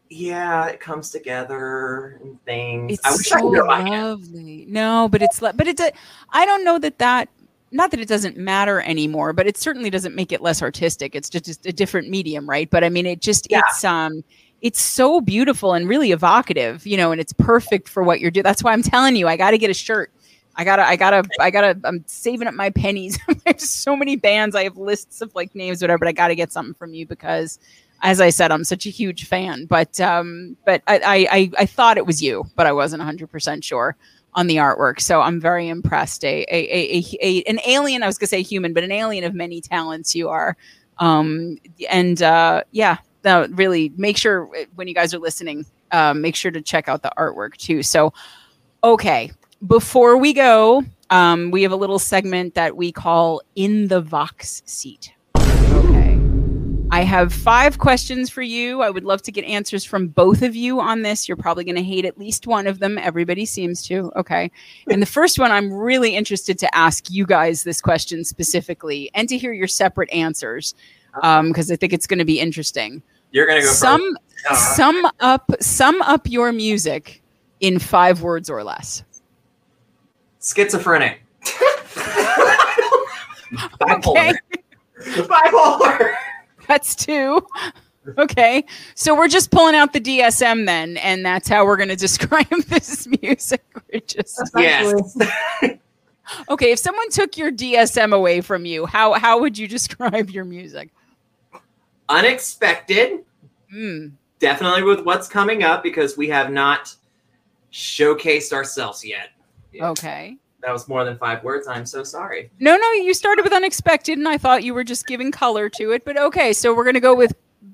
yeah, it comes together and things. It's I wish so I could do it hand. lovely. No, but it's le- but it's a, I don't know that that not that it doesn't matter anymore, but it certainly doesn't make it less artistic. It's just, just a different medium, right? But I mean, it just Yeah. it's um it's so beautiful and really evocative, you know, and it's perfect for what you're doing. That's why I'm telling you, I got to get a shirt. I gotta, I gotta, I gotta. I'm saving up my pennies. There's so many bands. I have lists of like names, whatever. But I got to get something from you because, as I said, I'm such a huge fan. But, um, but I, I, I, thought it was you, but I wasn't 100 percent sure on the artwork. So I'm very impressed. A, a, a, a, an alien. I was gonna say human, but an alien of many talents. You are. Um, and uh, yeah, no, really make sure when you guys are listening, uh, make sure to check out the artwork too. So, okay, before we go, um, we have a little segment that we call "In the Vox Seat." Okay, I have five questions for you. I would love to get answers from both of you on this. You're probably going to hate at least one of them. Everybody seems to. Okay, and the first one, I'm really interested to ask you guys this question specifically, and to hear your separate answers because I think it's going to be interesting. You're gonna go Sum first. Uh, sum up sum up your music in five words or less. Schizophrenic. Bipolar. Okay, Bipolar. that's two. Okay, so we're just pulling out the DSM then, and that's how we're going to describe this music. We're just Yes. okay. If someone took your DSM away from you, how how would you describe your music? Unexpected. Mm, Definitely with what's coming up because we have not showcased ourselves yet. Okay. That was more than five words. I'm so sorry. No, no, you started with unexpected, and I thought you were just giving color to it. But okay, so we're gonna go with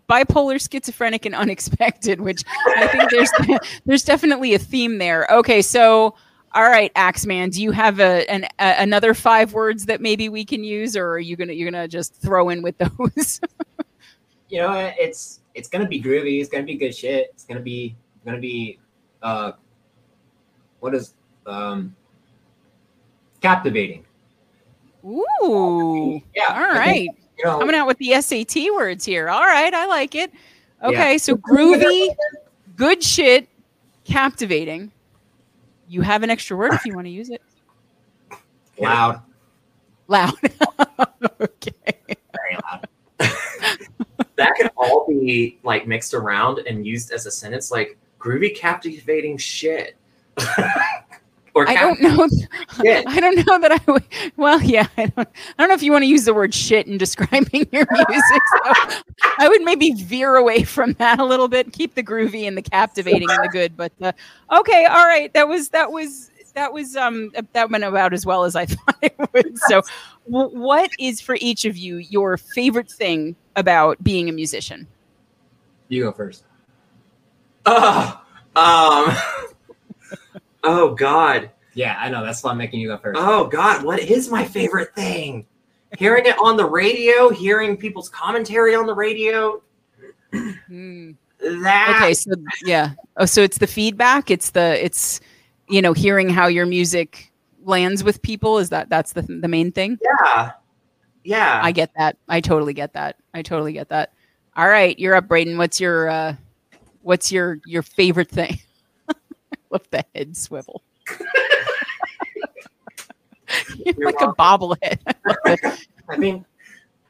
bipolar, schizophrenic, and unexpected, which I think there's there's definitely a theme there. Okay, so all right, Axeman, do you have a an a, another five words that maybe we can use, or are you gonna you're gonna just throw in with those? you know, it's it's gonna be groovy. It's gonna be good shit. It's gonna be gonna be uh, what is um, captivating. Ooh, Yeah. All right. Think- you know, Coming out with the SAT words here. All right, I like it. Okay, so groovy, good shit, captivating. You have an extra word if you want to use it. loud, Loud. okay. very loud. that could all be like mixed around and used as a sentence, like groovy, captivating shit. or I don't know. shit. I don't know that I would. Well, yeah, I don't, I don't know if you want to use the word shit in describing your music. So I would maybe veer away from that a little bit. Keep the groovy and the captivating and the good. But uh, okay, all right. That was that was that was um that went about as well as I thought it would. So, w- what is for each of you your favorite thing about being a musician? You go first. Ugh. um. Oh God. Yeah, I know. That's why I'm making you go first. Oh God. What is my favorite thing? Hearing it on the radio, hearing people's commentary on the radio. Hmm. That Okay, so yeah. Oh, so it's the feedback. It's the it's you know hearing how your music lands with people. Is that that's the the main thing? yeah, yeah. I get that. I totally get that. I totally get that. All right, you're up, Brayden. What's your uh what's your your favorite thing? Love the head swivel. you're, You're like a bobblehead. I. I think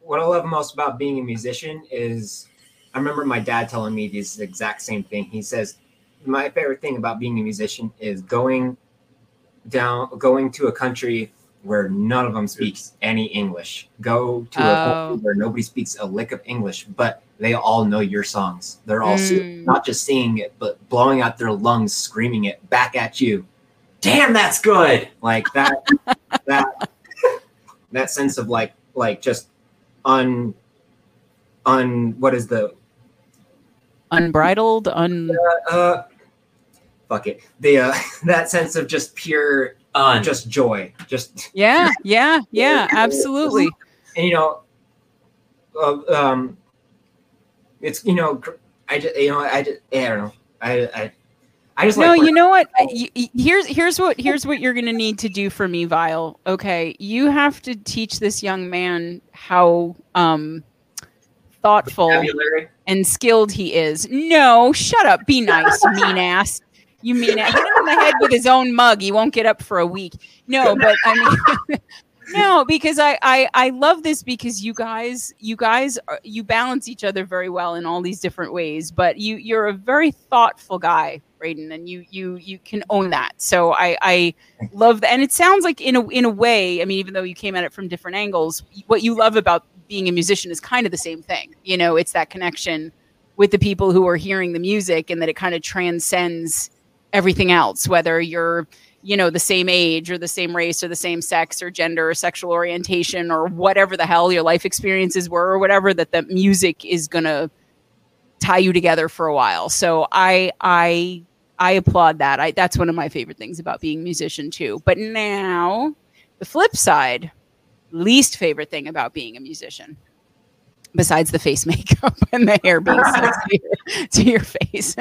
what I love most about being a musician is I remember my dad telling me this exact same thing. He says, My favorite thing about being a musician is going down, going to a country where none of them speaks any English. Go to a Oh. country where nobody speaks a lick of English, but they all know your songs. They're all sing- Mm. not just singing it, but blowing out their lungs, screaming it back at you. Damn, that's good. Like that, that, that sense of like, like just un, un, what is the, Unbridled, un uh, fuck it. The, uh, that sense of just pure, Un. just joy, just, yeah, yeah, yeah, absolutely. and you know, uh, um, it's, you know, I just, you know, I just, I don't know. I, I, I just no like, you know what Y- y- here's here's what here's what you're gonna need to do for me Vyle okay you have to teach this young man how um thoughtful vocabulary. and skilled he is no shut up be nice mean ass you mean it? hit him in the head with his own mug. He won't get up for a week. No but i mean no because I, I i love this because you guys you guys are, you balance each other very well in all these different ways but you you're a very thoughtful guy Brayden, and you you you can own that. So i i love that. And it sounds like in a in a way i mean even though you came at it from different angles what you love about being a musician is kind of the same thing. You know it's that connection with the people who are hearing the music and that it kind of transcends everything else whether you're you know the same age or the same race or the same sex or gender or sexual orientation or whatever the hell your life experiences were or whatever that the music is going to tie you together for a while. So i i i applaud that. I that's one of my favorite things about being a musician too. But now the flip side least favorite thing about being a musician besides the face makeup and the hair being stuck to your, to your face.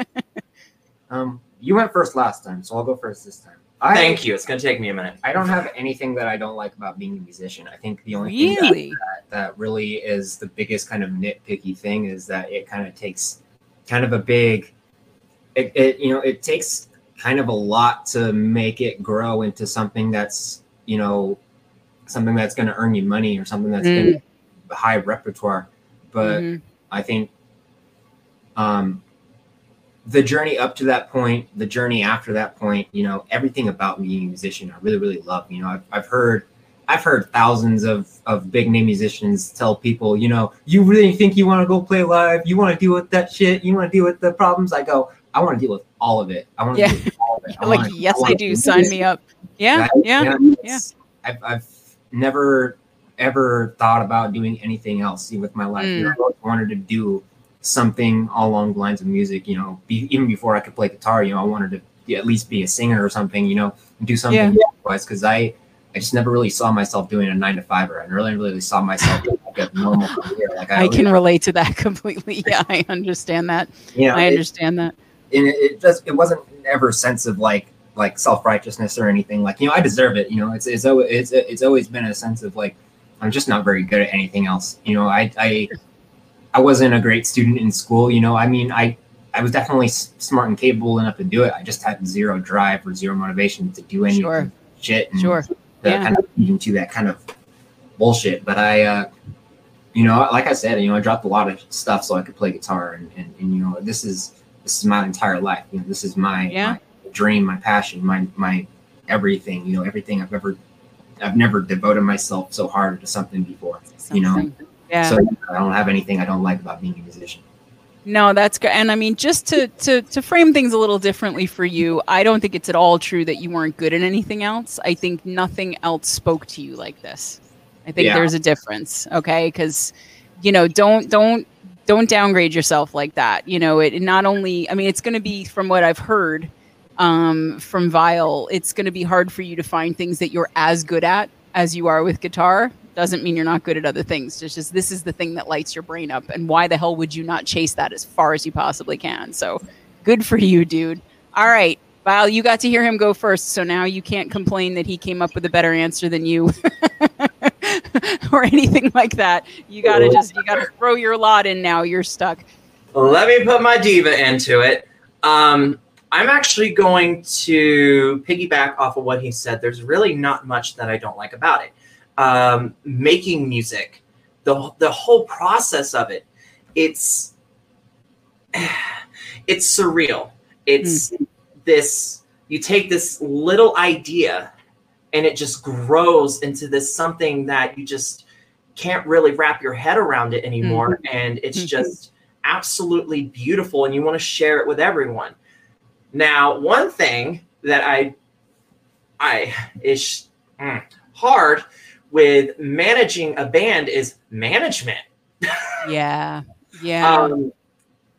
Um, you went first last time, so I'll go first this time. I, Thank you. It's gonna take me a minute. I don't have anything that I don't like about being a musician. I think the only thing that really that really is the biggest kind of nitpicky thing is that it kind of takes kind of a big it, it you know it takes kind of a lot to make it grow into something that's you know something that's going to earn you money or something that's going to high repertoire but Mhm. i think um the journey up to that point the journey after that point you know everything about being a musician i really really love you know i've, I've heard I've heard thousands of, of big name musicians tell people, you know, you really think you want to go play live? You want to deal with that shit? You want to deal with the problems? I go, I want to deal with all of it. I want to Yeah. deal with all of it. I like wanna- yes i wanna do sign this. me up yeah Right? yeah it's- I've, I've never ever thought about doing anything else with my life. You mm. know, I wanted to do something all along the lines of music. You know, be, even before I could play guitar, you know, I wanted to at least be a singer or something. You know, and do something because I. I just never really saw myself doing a nine to five, or I really, really saw myself like a normal career. Like I, I can relate to that completely. Yeah, I understand that. know, I it- understand that. and it, it just it wasn't ever a sense of like like self righteousness or anything. Like you know, I deserve it. You know, it's it's always it's it's always been a sense of like I'm just not very good at anything else. You know, I I I wasn't a great student in school. You know, I mean, I I was definitely smart and capable enough to do it. I just had zero drive or zero motivation to do any Sure. shit. And Sure. to Yeah. kind of into that kind of bullshit. But I, uh, you know, like I said, you know, I dropped a lot of stuff so I could play guitar, and, and, and you know, this is this is my entire life. You know, this is my, Yeah. my dream, my passion, my my everything. You know, everything I've ever, I've never devoted myself so hard to something before. You know, Something. Yeah. So I don't have anything I don't like about being a musician. No, that's good. And I mean, just to to to frame things a little differently for you, I don't think it's at all true that you weren't good at anything else. I think nothing else spoke to you like this. I think Yeah. there's a difference, okay? Because you know, don't don't don't downgrade yourself like that. You know, it not only. I mean, it's going to be from what I've heard um, from Vyle, it's going to be hard for you to find things that you're as good at as you are with guitar. Doesn't mean you're not good at other things. It's just this is the thing that lights your brain up, and why the hell would you not chase that as far as you possibly can? So, good for you, dude. All right, Vyle, you got to hear him go first, so now you can't complain that he came up with a better answer than you, or anything like that. You gotta just you gotta throw your lot in now. You're stuck. Let me put my diva into it. Um, I'm actually going to piggyback off of what he said. There's really not much that I don't like about it. Um, making music, the the whole process of it, it's it's surreal. It's this. You take this little idea, and it just grows into this something that you just can't really wrap your head around it anymore, and it's Mhm. just absolutely beautiful and you want to share it with everyone. Now, one thing that I I is mm, hard with managing a band is management. Yeah, yeah. Um,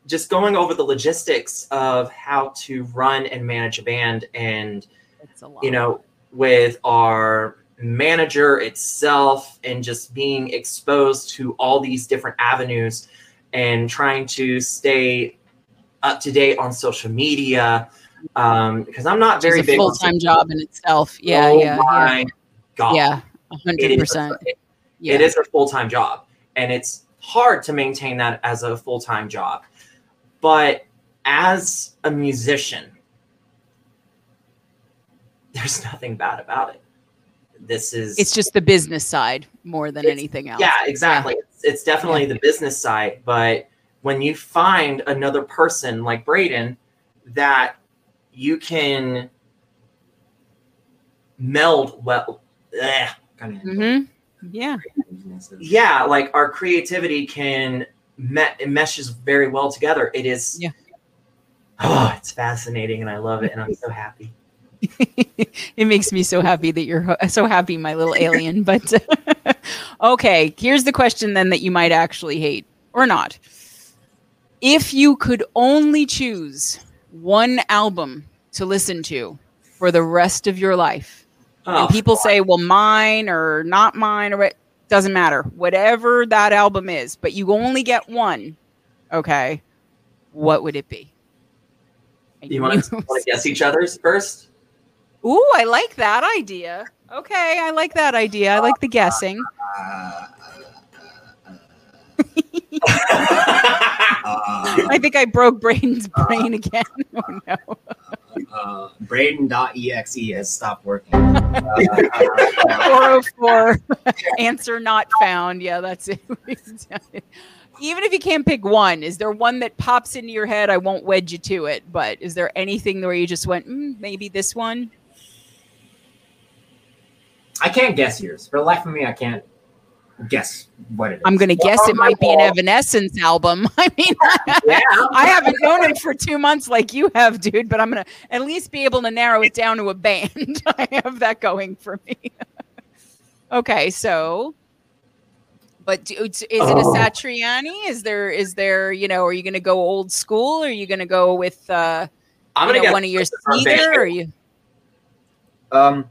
just going over the logistics of how to run and manage a band and a you know, with our manager itself and just being exposed to all these different avenues and trying to stay up to date on social media um, because I'm not very big full-time job in itself. Yeah, oh yeah, my god, yeah, yeah, hundred is- percent. it- Yeah, it is a full time job, and it's hard to maintain that as a full time job. But as a musician, there's nothing bad about it. This is It's just the business side more than anything else. yeah, exactly. It's, it's definitely the business side, but when you find another person like Brayden that you can meld well, eh, Kind of. hmm Yeah. yeah, like our creativity can meshes very well together. It is, Yeah. Oh, it's fascinating, and I love it, and I'm so happy. it makes me so happy that you're so happy, my little alien. But okay, here's the question then that you might actually hate or not. If you could only choose one album to listen to for the rest of your life, Oh, and people say, well, mine or not mine or it doesn't matter, whatever that album is, but you only get one, okay, what would it be? And you want to guess each other's first? Ooh, I like that idea. Okay, I like that idea. I like the guessing. Uh, I think I broke Brayden's brain again. Oh no. Uh, Brayden.exe has stopped working. Uh, 404 answer not found. Yeah, that's it. Even if you can't pick one, is there one that pops into your head? I won't wedge you to it, but is there anything where you just went, mm, maybe this one? I can't guess yours. For the life of me, I can't guess what it is. I'm going to guess it might be an Evanescence album. I mean, yeah, I haven't known him for two months like you have, dude, but I'm going to at least be able to narrow it down to a band. I have that going for me. okay, so. But do, is it a Oh. Satriani? Is there, is there, you know, are you going to go old school? Or are you going to go with uh, I'm gonna know, one of your our Cedar? band. Or you, Um,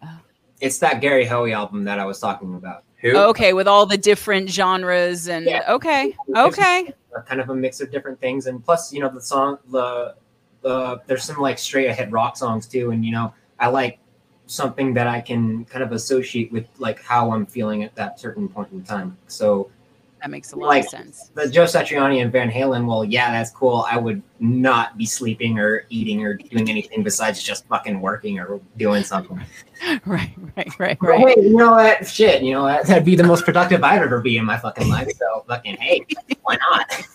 it's that Gary Hoey album that I was talking about. Who? Oh, okay, with all the different genres and Yeah. okay, okay. Kind of a mix of different things, and plus, you know, the song, the the there's some like straight ahead rock songs too, and you know, I like something that I can kind of associate with like how I'm feeling at that certain point in time. So That makes a lot Like- of sense. the Joe Satriani and Van Halen, well, yeah, that's cool. I would not be sleeping or eating or doing anything besides just fucking working or doing something. Right, right, right, right. hey, you know what? Shit, you know what? That'd be the most productive I'd ever be in my fucking life. So fucking hey, why not?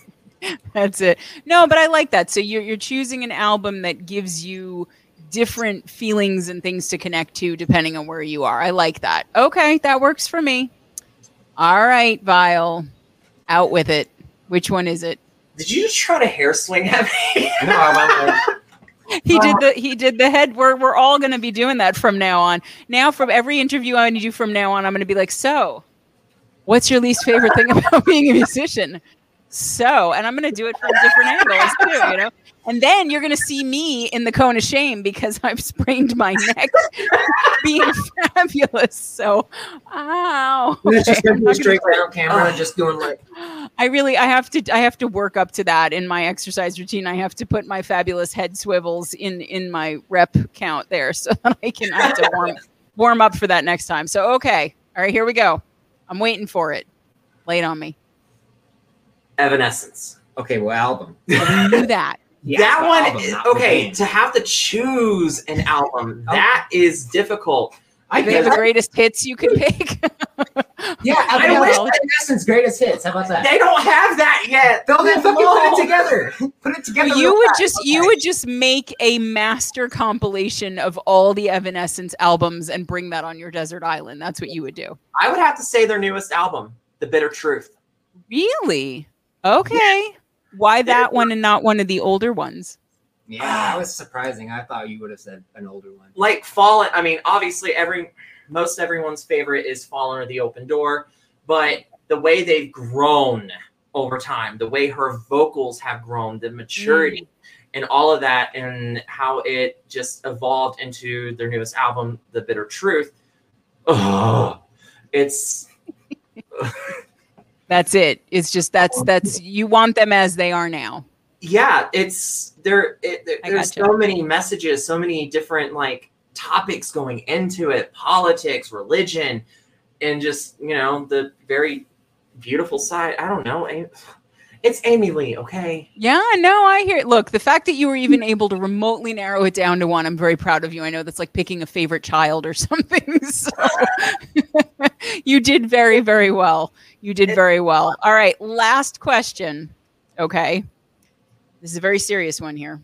That's it. No, but I like that. So you're you're choosing an album that gives you different feelings and things to connect to depending on where you are. I like that. Okay, that works for me. All right, Vyle. Out with it. Which one is it? Did you just try to hair swing at me? No, I went like, He did oh. the he did the head. We're we're all gonna be doing that from now on. Now from every interview I'm gonna do from now on, I'm gonna be like, so what's your least favorite thing about being a musician? So, and I'm gonna do it from different angles too, you know. And then you're gonna see me in the cone of shame because I've sprained my neck being fabulous. So, ow. it's just I'm gonna be not straight down camera, just doing like I really I have to I have to work up to that in my exercise routine. I have to put my fabulous head swivels in in my rep count there so that I can I have to warm warm up for that next time. So okay. All right, here we go. I'm waiting for it. It on me. Evanescence. okay, well, album. I knew that. Yeah, that one, album, is- okay, to have to choose an album, that is difficult. I They have the greatest hits you could pick. yeah, I I wish- Evanescence greatest hits. How about that? They don't have that yet. They'll then fucking put it together. Put it together. you would fast. just you would just make a master compilation of all the Evanescence albums and bring that on your desert island. That's what you would do. I would have to say their newest album, The Bitter Truth. Really? Okay. Why that one and not one of the older ones? Yeah, that was surprising. I thought you would have said an older one. Like Fallen, I mean, obviously every most everyone's favorite is Fallen or The Open Door, but the way they've grown over time, the way her vocals have grown, the maturity mm. and all of that and how it just evolved into their newest album, The Bitter Truth. Oh, it's That's it. It's just that's oh, that's you want them as they are now. yeah it's there it, there- there's gotcha. so many messages so many different like topics going into it politics religion and just you know the very beautiful side i don't know it's amy lee okay Yeah, no, I hear. it. Look, the fact that you were even able to remotely narrow it down to one, I'm very proud of you. I know that's like picking a favorite child or something. So you did very, very well. You did very well. All right, last question. Okay, this is a very serious one here.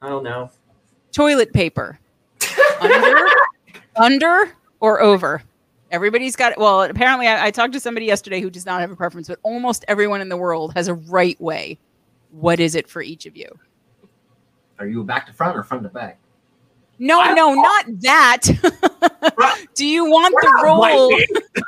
i don't know Toilet paper, under, under or over? Everybody's got well. Apparently, I, I talked to somebody yesterday who does not have a preference, but almost everyone in the world has a right way. What is it for each of you? Are you back to front or front to back? No, I- no, not that. Do you want We're the role? wiping.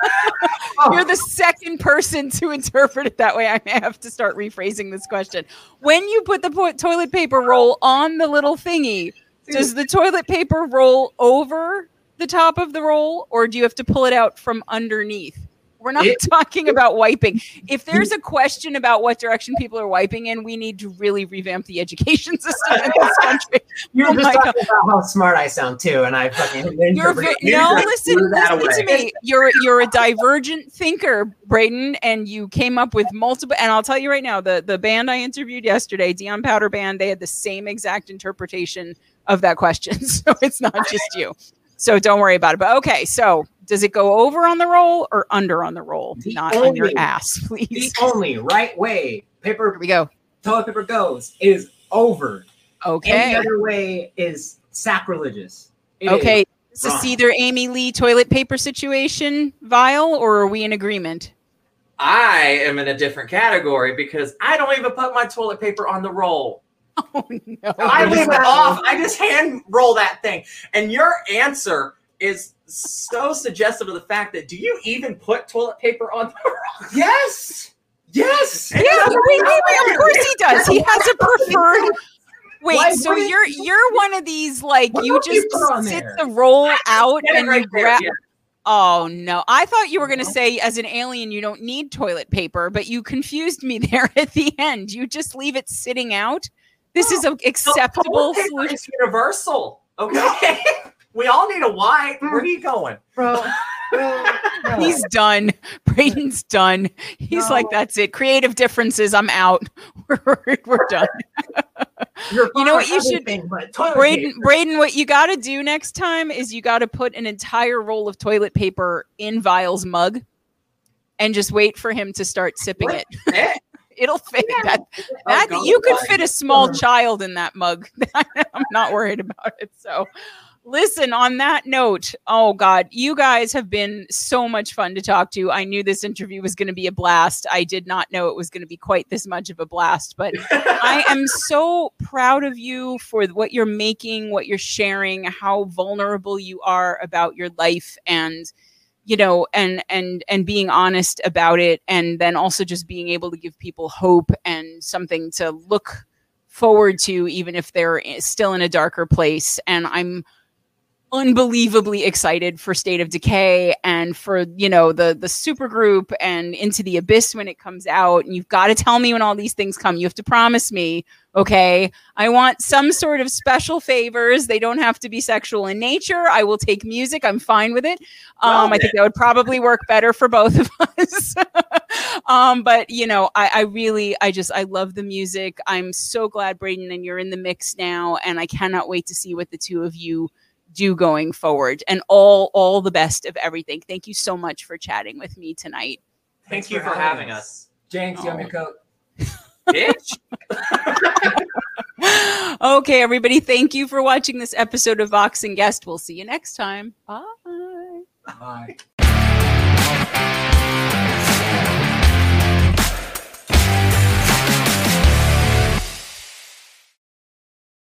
Oh. You're the second person to interpret it that way. I may have to start rephrasing this question. When you put the po- toilet paper roll on the little thingy, does the toilet paper roll over the top of the roll, or do you have to pull it out from underneath? We're not It- talking about wiping. If there's a question about what direction people are wiping in, we need to really revamp the education system in this country. You're Oh just talking about how smart I sound too, and I fucking You're no, listen, listen to me. You're you're a divergent thinker, Brayden, and you came up with multiple. And I'll tell you right now, the the band I interviewed yesterday, Dion Powder Band, they had the same exact interpretation of that question. So it's not just you. So don't worry about it. But okay, so does it go over on the roll or under on the roll, The not on your only- ass, the please? only right way paper Here we go. toilet paper goes is over. Okay. Any other way is sacrilegious. It is. Okay. Is this wrong. either Amy Lee toilet paper situation, Vyle, or are we in agreement? i am in a different category because i don't even put my toilet paper on the roll Oh no. I leave it off. I just hand roll that thing. And your answer is so suggestive of the fact that do you even put toilet paper on the roll? Yes. Yes. Yeah, wait, wait, wait. Of course he does. He has a preferred. Wait, Why so you're you- you're one of these like What you would you just sit there? the roll out and right you there, grab. yeah. Oh no! I thought you were going to No. say, as an alien, you don't need toilet paper, but you confused me there at the end. You just leave it sitting out. This is an No, acceptable toilet solution. is universal. Okay. we all need a Why? Mm. Where are you going? bro. bro, bro. He's done. Brayden's done. He's No. like, that's it. Creative differences. I'm out. We're, we're done. You're know what you should- everything but toilet Brayden, paper. Brayden, what you got to do next time is you got to put an entire roll of toilet paper in Vyle's mug and just wait for him to start sipping What? it. It'll fit. That, oh, that God, you could fit a small child in that mug. I'm not worried about it. So, listen, on that note, oh God, you guys have been so much fun to talk to. I knew this interview was going to be a blast. I did not know it was going to be quite this much of a blast, but I am so proud of you for what you're making, what you're sharing, how vulnerable you are about your life and you know and and and being honest about it and then also just being able to give people hope and something to look forward to even if they're eh, still in a darker place. And I'm unbelievably excited for State of Decay and for you know the the super group and Into the Abyss when it comes out. And you've got to tell me when all these things come. You have to promise me okay? I want some sort of special favors. They don't have to be sexual in nature. I will take music. I'm fine with it. Um I think that would probably work better for both of us. Um but you know I I really I just I love the music. I'm so glad Brayden and you're in the mix now and I cannot wait to see what the two of you do going forward and all all the best of everything thank you so much for chatting with me tonight Thank you for having us. Jinx, you have Oh. your coat. Bitch. okay everybody thank you for watching this episode of vox and guest we'll see you next time bye Bye.